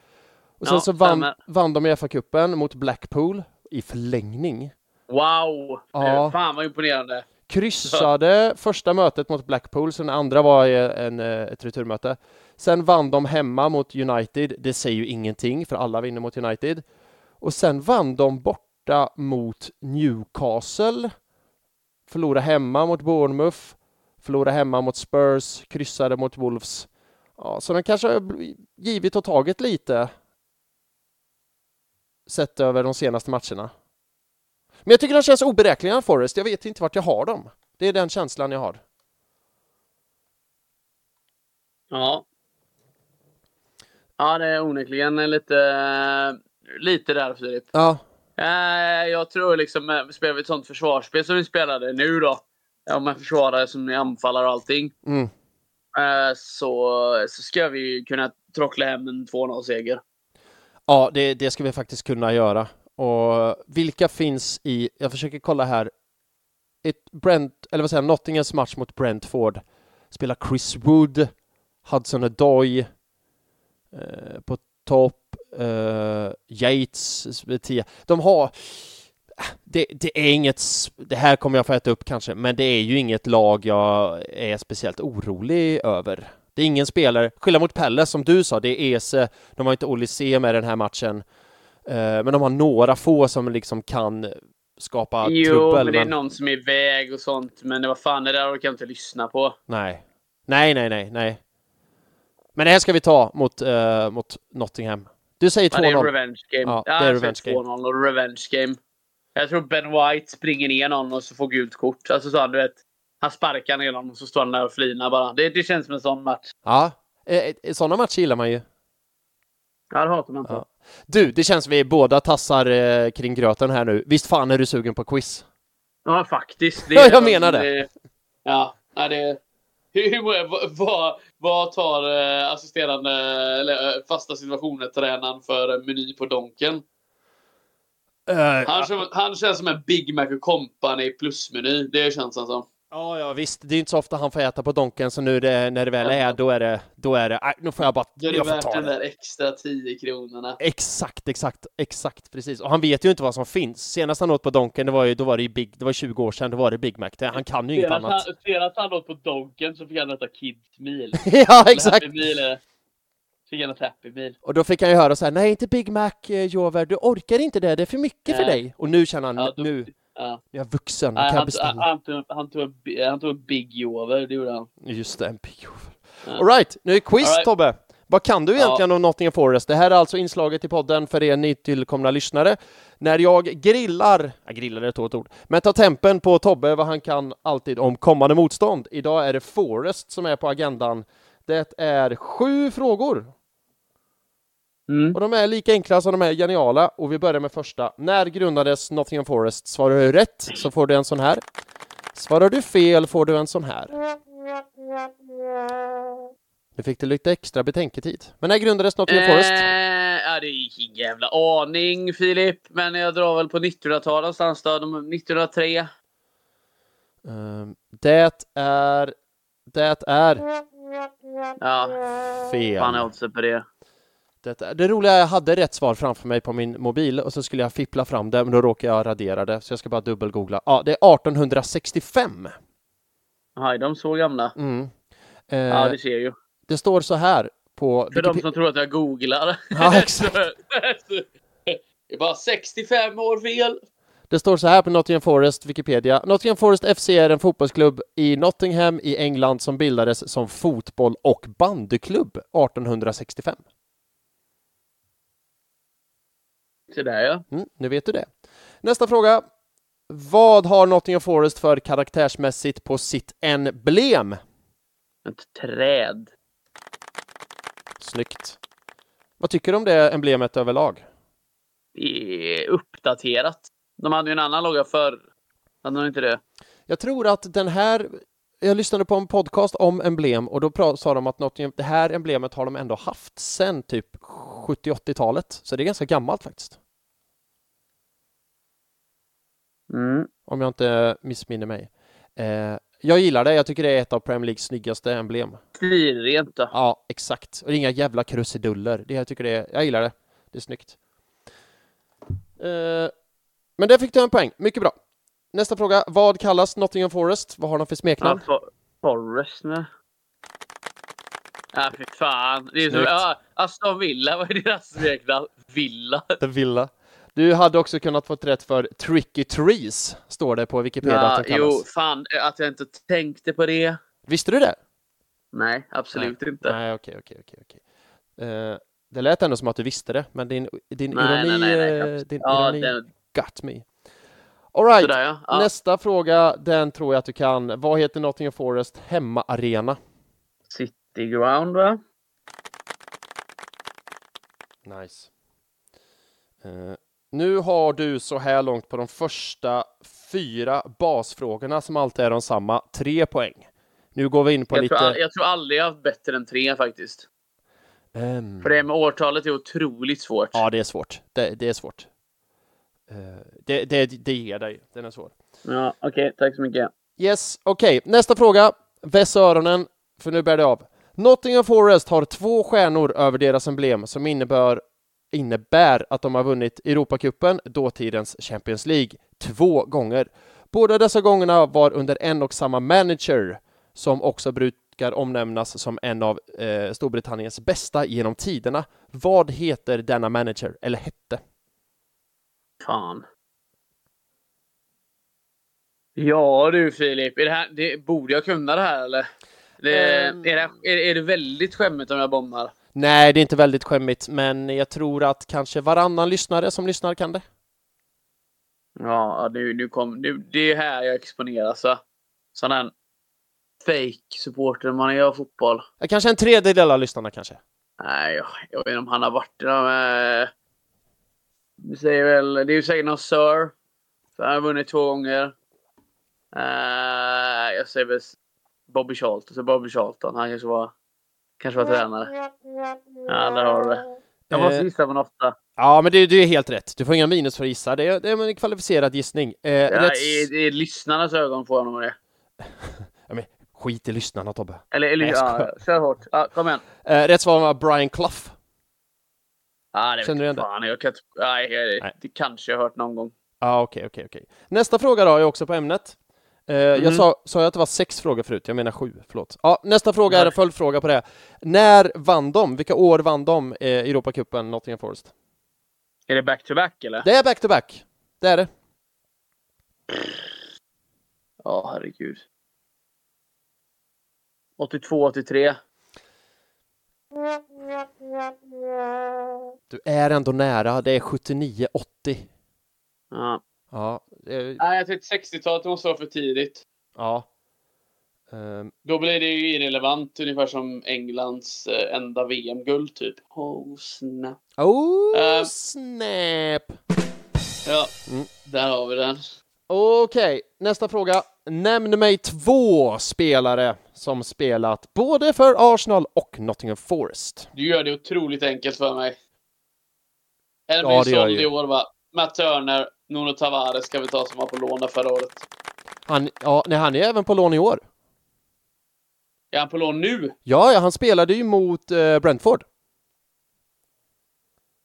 Och sen Ja, så vann, vann de i FA-cupen mot Blackpool i förlängning. Wow! Ja. Fan vad imponerande. Kryssade första mötet mot Blackpool, sen andra var en, eh, ett returmöte. Sen vann de hemma mot United. Det säger ju ingenting, för alla vinner mot United. Och sen vann de borta mot Newcastle. Förlorade hemma mot Bournemouth. Förlorade hemma mot Spurs. Kryssade mot Wolves. Ja, så de kanske har givit och tagit lite. Sett över de senaste matcherna. Men jag tycker de känns oberäkneliga, Forrest. Jag vet inte vart jag har dem. Det är den känslan jag har. Ja. Ja, det är onekligen lite, lite där Filip. Ja, Eh, jag tror liksom, eh, spelar vi ett sånt försvarsspel som vi spelade nu då. Ja, med försvarare som är anfallare och allting. mm. Eh, så, så ska vi kunna trockla hem en 2-0-seger. ja det, det ska vi faktiskt kunna göra. Och vilka finns i, jag försöker kolla här, ett Brent, eller vad säger jag, Nottinghams match mot Brentford spelar Chris Wood, Hudson Odoi eh, på topp, eh, Yates, eh, tio. De har, det, det är inget, det här kommer jag få äta upp kanske, men det är ju inget lag jag är speciellt orolig över. Det är ingen spelare, skillnad mot Pelle som du sa, det är Ese, de har inte Olise med den här matchen. Eh, men de har några få som liksom kan skapa jo, trubbel. men det är någon som är iväg och sånt. Men det var fan, det där orkar jag inte lyssna på. Nej. Nej, nej, nej, nej. Men det här ska vi ta mot, eh, mot Nottingham. Du säger Ja, det är 2-0. revenge game. Ja, Ja, det är revenge game. 2-0 och revenge game. Jag tror Ben White springer ner någon och så får gult kort. Alltså så han, du vet. Han sparkar ner någon och så står han där och flinar bara. Det, det känns som en sån match. Ja, eh, sådana matcher gillar man ju. Ja, det hatar man inte. Ja. Du, det känns vi båda tassar eh, kring gröten här nu. Visst fan är du sugen på quiz? Ja, faktiskt. Ja, jag menar det. Ja, nej, det... Hur, hur, vad, vad, tar eh, assisterande, eller eh, fasta situationer-tränaren för meny på Donken? Eh, Han, känns- han känns som en Big Mac och Company plusmeny. Det känns han som. Ja, ja visst. Det är inte så ofta han får äta på Donken, så nu det, när det väl är, då är det, då är det, nej, nu får jag bara, Det är jag får värt ta den det. där extra 10 kronorna. Exakt, exakt, exakt, precis. Och han vet ju inte vad som finns. Senast han åt på Donken, det var ju, då var det ju Big, det var 20 år sedan, då var det Big Mac. Det, han kan ju inget Senast annat. han, senast han åt på Donken så fick han äta Kids Meal. ja, exakt! Är... Fick han ett Happy Meal. Och då fick han ju höra så här, nej inte Big Mac, eh, Jover, du orkar inte det, det är för mycket för Nej. dig. Och nu känner han, Ja, då- nu, Ja. jag är vuxen, Nej, kan han, bestämma. han, han, tog en, han tog en Big Jover, det gjorde han. Just det, en Big Jover. Ja. Alright, nu är quiz right. Tobbe. Vad kan du Ja. egentligen om Nottingham Forest? Det här är alltså inslaget i podden för er nytillkomna lyssnare. När jag grillar, jag grillar är ett hårt ord, men tar tempen på Tobbe vad han kan alltid om kommande motstånd. Idag är det Forest som är på agendan. Det är sju frågor Mm. och de är lika enkla som de är geniala och vi börjar med första. När grundades Nottingham Forest? Svarar du rätt så får du en sån här. Svarar du fel får du en sån här. Nu fick du lite extra betänketid. Men när grundades Nottingham Forest? Eh, ja, det är ingen jävla aning Filip. Men jag drar väl på 1900-talet någonstans då. De- 1903. Ehm, det är... Det är Ja, fel. fan oddsen på det? Det, är- det roliga är jag hade rätt svar framför mig på min mobil och så skulle jag fippla fram det, men då råkade jag radera det, så jag ska bara dubbelgoogla. Ja, det är 1865. Jaha, är de så gamla? Mm. Eh, Ja, det ser ju. Det står så här på... För de Wikipe- som tror att jag googlar. Ja, exakt. det är bara 65 år fel. Det står så här på Nottingham Forest Wikipedia. Nottingham Forest FC är en fotbollsklubb i Nottingham i England som bildades som fotboll och bandyklubb 1865. Så där ja. Mm, nu vet du det. Nästa fråga. Vad har Nottingham Forest för karaktärsmässigt på sitt emblem? Ett träd. Snyggt. Vad tycker du om det emblemet överlag? Det är uppdaterat. De hade ju en annan logga förr. Hade de inte det? Jag tror att den här jag lyssnade på en podcast om emblem och då sa de att Nottingham, det här emblemet har de ändå haft sedan typ 70-80-talet. Så det är ganska gammalt faktiskt. Mm. Om jag inte missminner mig. Eh, jag gillar det. Jag tycker det är ett av Premier Leagues snyggaste emblem. Stilrent. Ja, exakt. Och det är inga jävla krusiduller. Det jag tycker det är, jag gillar det. Det är snyggt. Eh, men där fick du en poäng. Mycket bra. Nästa fråga. Vad kallas Nottingham Forest? Vad har de för Ja, smeknamn? for, Forest nu. Ja, fy fan. Det är så, Snyggt. ja, Aston Villa, vad är deras smeknamn? Villa? The Villa. Du hade också kunnat få rätt för Tricky Trees, står det på Wikipedia Ja, att de kallas. jo, fan att jag inte tänkte på det. Visste du det? Nej, absolut inte. Nej, okej, okej, okej, okej. Eh, Det lät ändå som att du visste det, men din, din Nej, ironi, nej, nej, nej, eh, din Ja, ironi den, got me. All right. sådär ja. ja. Nästa fråga, den tror jag att du kan. Vad heter Nottingham Forest hemmaarena? City Ground va? Nice. Eh, nu har du så här långt på de första fyra basfrågorna som alltid är de samma, tre poäng. Nu går vi in på Jag, lite... tror, jag tror aldrig jag haft bättre än tre faktiskt. Ehm, För det med årtalet är otroligt svårt. Ja, det är svårt. Det, det är svårt. Eh, det, det, det ger dig. Den är svår. Ja, Okej, tack så mycket. Yes, okej. Nästa fråga. Väss öronen, för nu bär det av. Nottingham Forest har två stjärnor över deras emblem som innebär, innebär att de har vunnit Europacupen, dåtidens Champions League, två gånger. Båda dessa gångerna var under en och samma manager, som också brukar omnämnas som en av eh, Storbritanniens bästa genom tiderna. Vad heter denna manager, eller hette? Fan. Ja du Filip, är det här, det, borde jag kunna det här eller? Det, Ehm. är, det, är, är det väldigt skämmigt om jag bommar? Nej, det är inte väldigt skämmigt, men jag tror att kanske varannan lyssnare som lyssnar kan det. Ja, nu, nu kom, nu, det är här jag exponeras va? Sån här fake supporter man är av fotboll. Kanske en tredjedel av lyssnarna kanske. Nej, jag, jag vet inte om han har varit de eh, Vi säger väl, det är ju säkert någon Sir. För han har vunnit två gånger. Eh, jag säger väl Bobby Charlton. Så Bobby Charlton, han kanske var, kanske var tränare. Ja, där har du det. Jag måste Eh, gissa på en åtta. Ja, men det, det är helt rätt. Du får inga minus för att gissa. Det är, det är en kvalificerad gissning. Eh, Ja, rätt... i, I lyssnarnas ögon får jag nog det. ja, men, skit i lyssnarna, Tobbe. Eller, eller Nej, ja, kör hårt. Ja, kom igen. Eh, rätt svar var Brian Clough. Ja, det Känner du igen det? fan. Jag kan, inte- nej, jag- Nej. det kanske jag har hört någon gång. Ja, okej, okej, okej. Nästa fråga då är också på ämnet. Eh, Jag Mhm. sa, sa jag att det var sex frågor förut? Jag menar sju, förlåt. Ja, nästa fråga är en Nej. följdfråga på det. När vann de? Vilka år vann de eh, Europacupen, Nottingham Forest? Är det back-to-back eller? Det är back-to-back. Det är det. Ja, herregud. 82, 83. Du är ändå nära. Det är 79-80. Ja. Ja, eh, Nej, jag tänkte 60-talet måste vara för tidigt. ja. Ehm, Då blir det ju irrelevant, ungefär som Englands eh, enda VM-guld typ. Oh, snap. Oh, Ehm. snap! Ja, Mm. där har vi den. Okej, nästa fråga. Nämn mig två spelare som spelat både för Arsenal och Nottingham Forest. Du gör det otroligt enkelt för mig. En Ja, blir såld i år va? Matt Turner, Nuno Tavares ska vi ta som var på lån förra året. Han, ja, nej, han är även på lån i år. Är han på lån nu? Ja, ja han spelade ju mot eh, Brentford.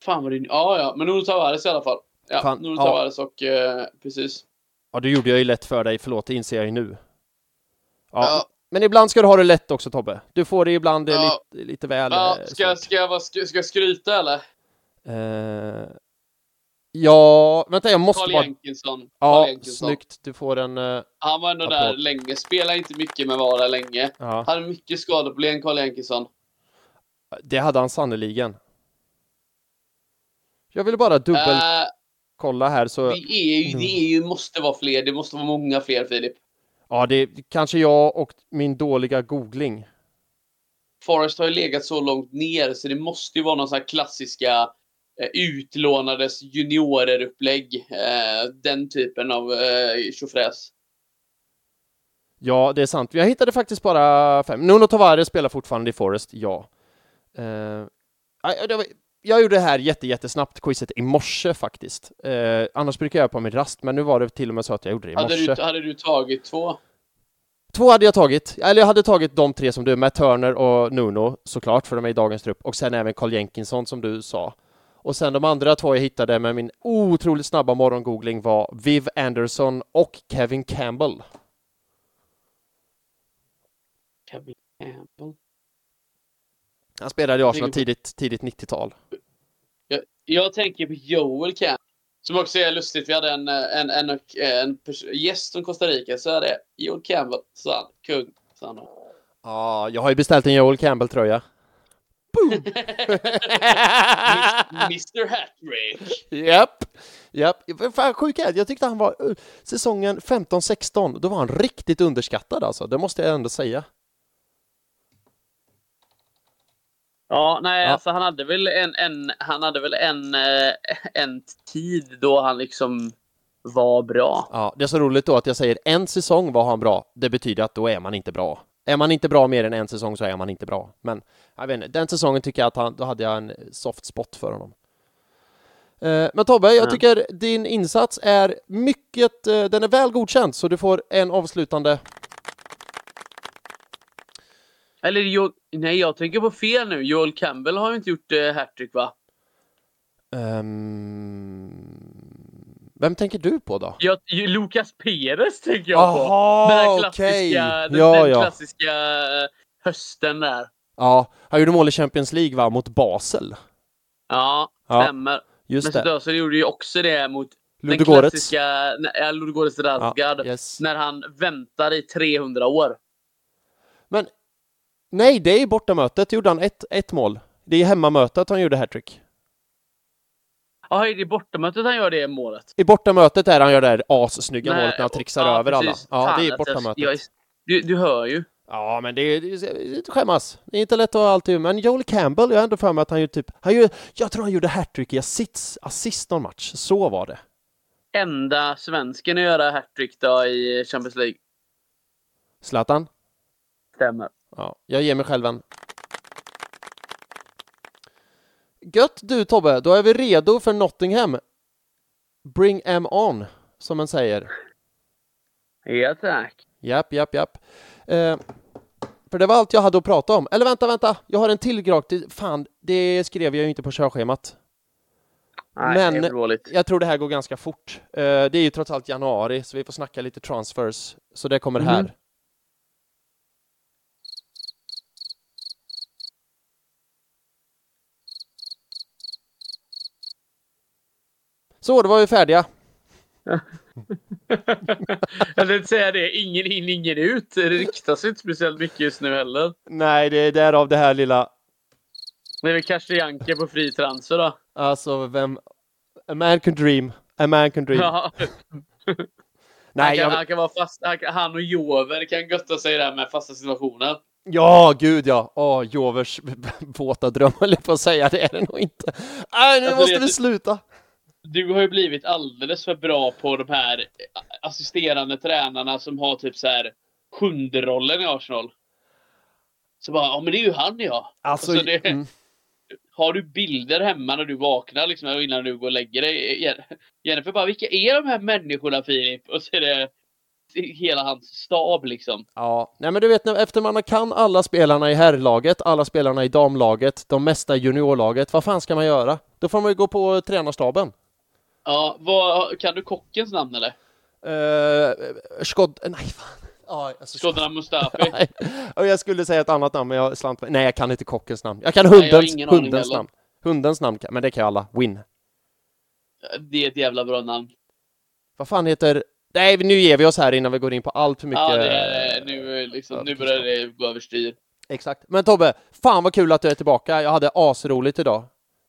Fan vad det... Ja, ja. Men Nuno Tavares i alla fall. Ja, Fan, Nuno ja. Tavares och... Eh, precis. Ja, det gjorde jag ju lätt för dig, förlåt, det inser jag ju nu. Ja, Ja. Men ibland ska du ha det lätt också Tobbe. Du får det ibland eh, Ja. lite, lite väl... Ja, eh, ska, jag- svårt. ska, jag, ska, ska jag skryta eller? Eh, ja, vänta jag måste Carl bara... Jenkinson. Carl Ja, Jenkinson. snyggt. Du får en... eh, Han var ändå Applåd. där länge. Spelade inte mycket men var där länge. ja, Hade mycket skadeproblem, Carl Jenkinson. det hade han sannoliken. Jag ville bara dubbelkolla Uh, här så... det, är ju, det är ju, måste vara fler. Det måste vara många fler, Filip. Ja, det är kanske jag och min dåliga googling. Forrest har ju legat så långt ner så det måste ju vara någon sån här klassiska eh, utlånades juniorer-upplägg. Eh, den typen av eh, tjofräs. Ja, det är sant. Jag hittade faktiskt bara fem. Nuno Tavares spelar fortfarande i Forest, ja. Eh, jag gjorde det här jätte, jättesnabbt, quizet, i morse faktiskt. Eh, annars brukar jag göra på min rast, men nu var det till och med så att jag gjorde det i Hade morse. du, hade du tagit två? Två hade jag tagit, eller jag hade tagit de tre som du, Matt Turner och Nuno såklart, för de är i dagens trupp, och sen även Carl Jenkinson som du sa. Och sen de andra två jag hittade med min otroligt snabba morgongoogling var Viv Anderson och Kevin Campbell. Kevin Campbell. Han spelade i Arsenal tidigt, tidigt 90-tal. Jag, jag tänker på Joel Camp. Som också är lustigt. Vi hade en, eh, en, en, en pers- gäst från Costa Rica. Så är det Joel Campbell. Så han, kung. Så han. Ja, jag har ju beställt en Joel Campbell-tröja. Mr Hattrick. Japp, japp. Fan sjuk är. Jag tyckte han var uh, säsongen 15-16, då var han riktigt underskattad alltså. Det måste jag ändå säga. Ja, nej, Ja. alltså han hade väl en, en, han hade väl en, eh, en tid då han liksom var bra. Ja, det är så roligt då att jag säger en säsong var han bra. Det betyder att då är man inte bra. Är man inte bra mer än en säsong så är man inte bra. Men jag vet inte, den säsongen tycker jag att han, då hade jag en soft spot för honom. Eh, Men Tobbe, jag Ja. tycker din insats är mycket, eh, den är väl godkänd så du får en avslutande Eller jo, nej, jag tänker på fel nu. Joel Campbell har inte gjort eh, hattrick va? Ehm, Vem tänker du på då? Jag, ju- Lucas Perez tänker jag på. Jaha, Den här klassiska, den, Ja, den ja. klassiska eh, hösten där. Ja, han gjorde mål i Champions League va, mot Basel. Ja, Ja, stämmer. Just Men. Söderström gjorde ju också det mot den Ludogorets. klassiska nej, ja, Ludogorets Razgard. Yes. När han väntar i 300 år. Men nej, det är bortamötet gjorde han ett, ett mål. Det är hemmamötet han gjorde hattrick. Ja, är bortamötet han gör det målet. I bortamötet är han gör det här assnygga Nej, målet när han trixar ja, över precis. alla. Ja, Fan, det är i jag- bortamötet. jag Du, du hör ju. Ja, men det är, det är inte skämmas. Det är inte lätt att ha alltid. Men Joel Campbell, jag har ändå för mig att han gjorde typ, han gjorde, jag tror han gjorde hattrick i assist, assist någon match. Så var det. Enda svensken att göra hattrick då i Champions League. Zlatan? Stämmer. Ja, jag ger mig själv en. Gött du Tobbe, då är vi redo för Nottingham. Bring em on, som man säger. Ja, tack. Japp, japp, japp. Eh, för det var allt jag hade att prata om. Eller vänta, vänta, jag har en till gratis. Fan, det skrev jag ju inte på körschemat. Nej, Men-. Jag tror det här går ganska fort. Eh, det är ju trots allt januari, så vi får snacka lite transfers. Så det kommer Mhm. här. Så, då var vi färdiga. jag tänkte säga det. Ingen in, ingen ut. Det ryktas inte speciellt mycket just nu heller. Nej, det är därav det här lilla... Det är väl Kastrianka på fri transfer då. Alltså, vem... A man can dream. A man can dream. Ja, han, Nej, kan, jag... han kan vara fast. Han, och Jover kan götta sig där med fasta situationer. Ja, gud ja. Åh, Jovers våta dröm höll jag på att säga. Det är det nog inte. Nej, nu Alltså, måste vi sluta. Du har ju blivit alldeles för bra på de här assisterande tränarna som har typ så här sjunde rollen i Arsenal. Så bara, ja men det är ju han ja. Alltså, Alltså, det- mm, Har du bilder hemma när du vaknar liksom innan du går och lägger dig? Jen- Jennifer bara, vilka är de här människorna Filip? Och så är det hela hans stab liksom. ja. Nej, men du vet, efter man kan alla spelarna i herrlaget, alla spelarna i damlaget, de mesta i juniorlaget, vad fan ska man göra? Då får man ju gå på tränarstaben. Ja, vad, kan du kockens namn eller? Uh, Skod... Nej, fan. Ja, alltså, Skodran Mustafi? Nej. Och jag skulle säga ett annat namn, men jag slant Nej, jag kan inte kockens namn. Jag kan jag hundens, ingen aning hundens namn. Hundens namn, men det kan ju alla. Win. Det är ett jävla bra namn. Vad fan heter... Nej, nu ger vi oss här innan vi går in på allt för mycket... Ja, det är, nu, liksom, nu börjar det gå överstyr. Exakt. Men Tobbe, fan vad kul att du är tillbaka. Jag hade asroligt idag.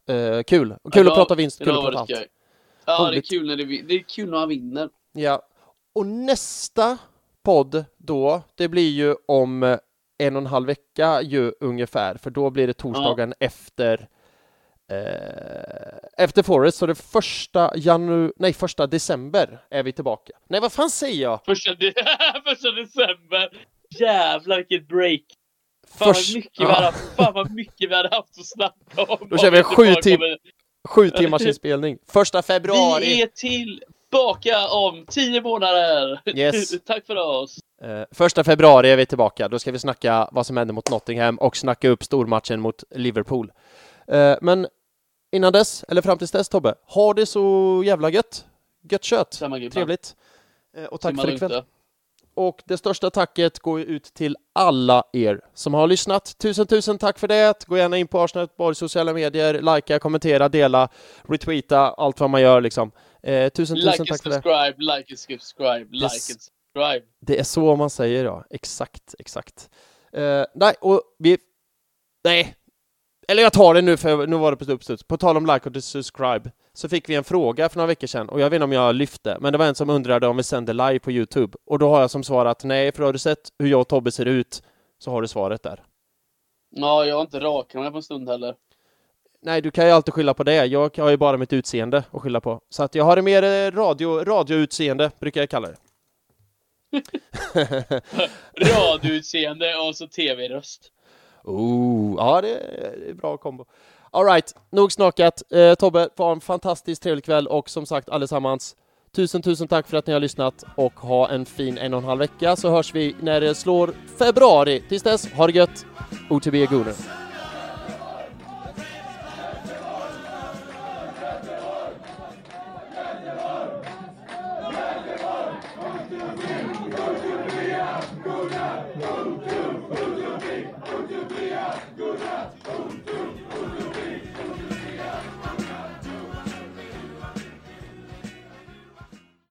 Eh, kul. Kul Ja, att prata vinst, kul att prata allt. skoj. Ja, det är Roligt. kul när det, det är kul när man vinner. Ja. Och nästa podd då, det blir ju om eh, en och en halv vecka ju ungefär, för då blir det torsdagen efter eh, efter Forest, så det första janu... Nej, första december är vi tillbaka. Nej, vad fan säger jag? Första, de- första december. Jävlar vilket break. Fan Först- vad mycket Ja. vi hade fan vad mycket vi hade haft att snacka om. Då kör vi sju tillbaka tim- med- Sju timmars inspelning. Första Vi februari. är tillbaka om tio månader. Yes. Tack för oss. Eh, första februari är vi tillbaka. Då ska vi snacka vad som hände mot Nottingham och snacka upp stormatchen mot Liverpool. Eh, men innan dess, eller fram tills dess Tobbe, ha det så jävla gött. Gött kött. Trevligt. Eh, och tack Simma för ikväll. då. Och det största tacket går ut till alla er som har lyssnat. Tusen, tusen tack för det. Gå gärna in på Arsenal Göteborgs sociala medier, likea, kommentera, dela, retweeta, allt vad man gör liksom. Eh, tusen, Like tusen tack för det. subscribe, like and subscribe, like and subscribe. Det är så man säger ja, exakt, exakt. Eh, nej, och vi... Nej. Eller jag tar det nu för nu var det på uppstuds. På tal om like och subscribe så fick vi en fråga för några veckor sedan och jag vet inte om jag lyfte, men det var en som undrade om vi sänder live på Youtube och då har jag som svar att nej, för har du sett hur jag och Tobbe ser ut så har du svaret där. Ja, jag har inte rakat mig på en stund heller. Nej, du kan ju alltid skylla på det. Jag har ju bara mitt utseende att skylla på. Så att jag har det mer eh, radio, radioutseende, brukar jag kalla det. Radioutseende och så tv-röst. Oh, ja det är bra kombo. Alright, nog snackat. Eh, Tobbe, få ha en fantastiskt trevlig kväll och som sagt allesammans, tusen tusen tack för att ni har lyssnat och ha en fin en och en halv vecka så hörs vi när det slår februari. Tills dess, ha det gött! OTB Gooner.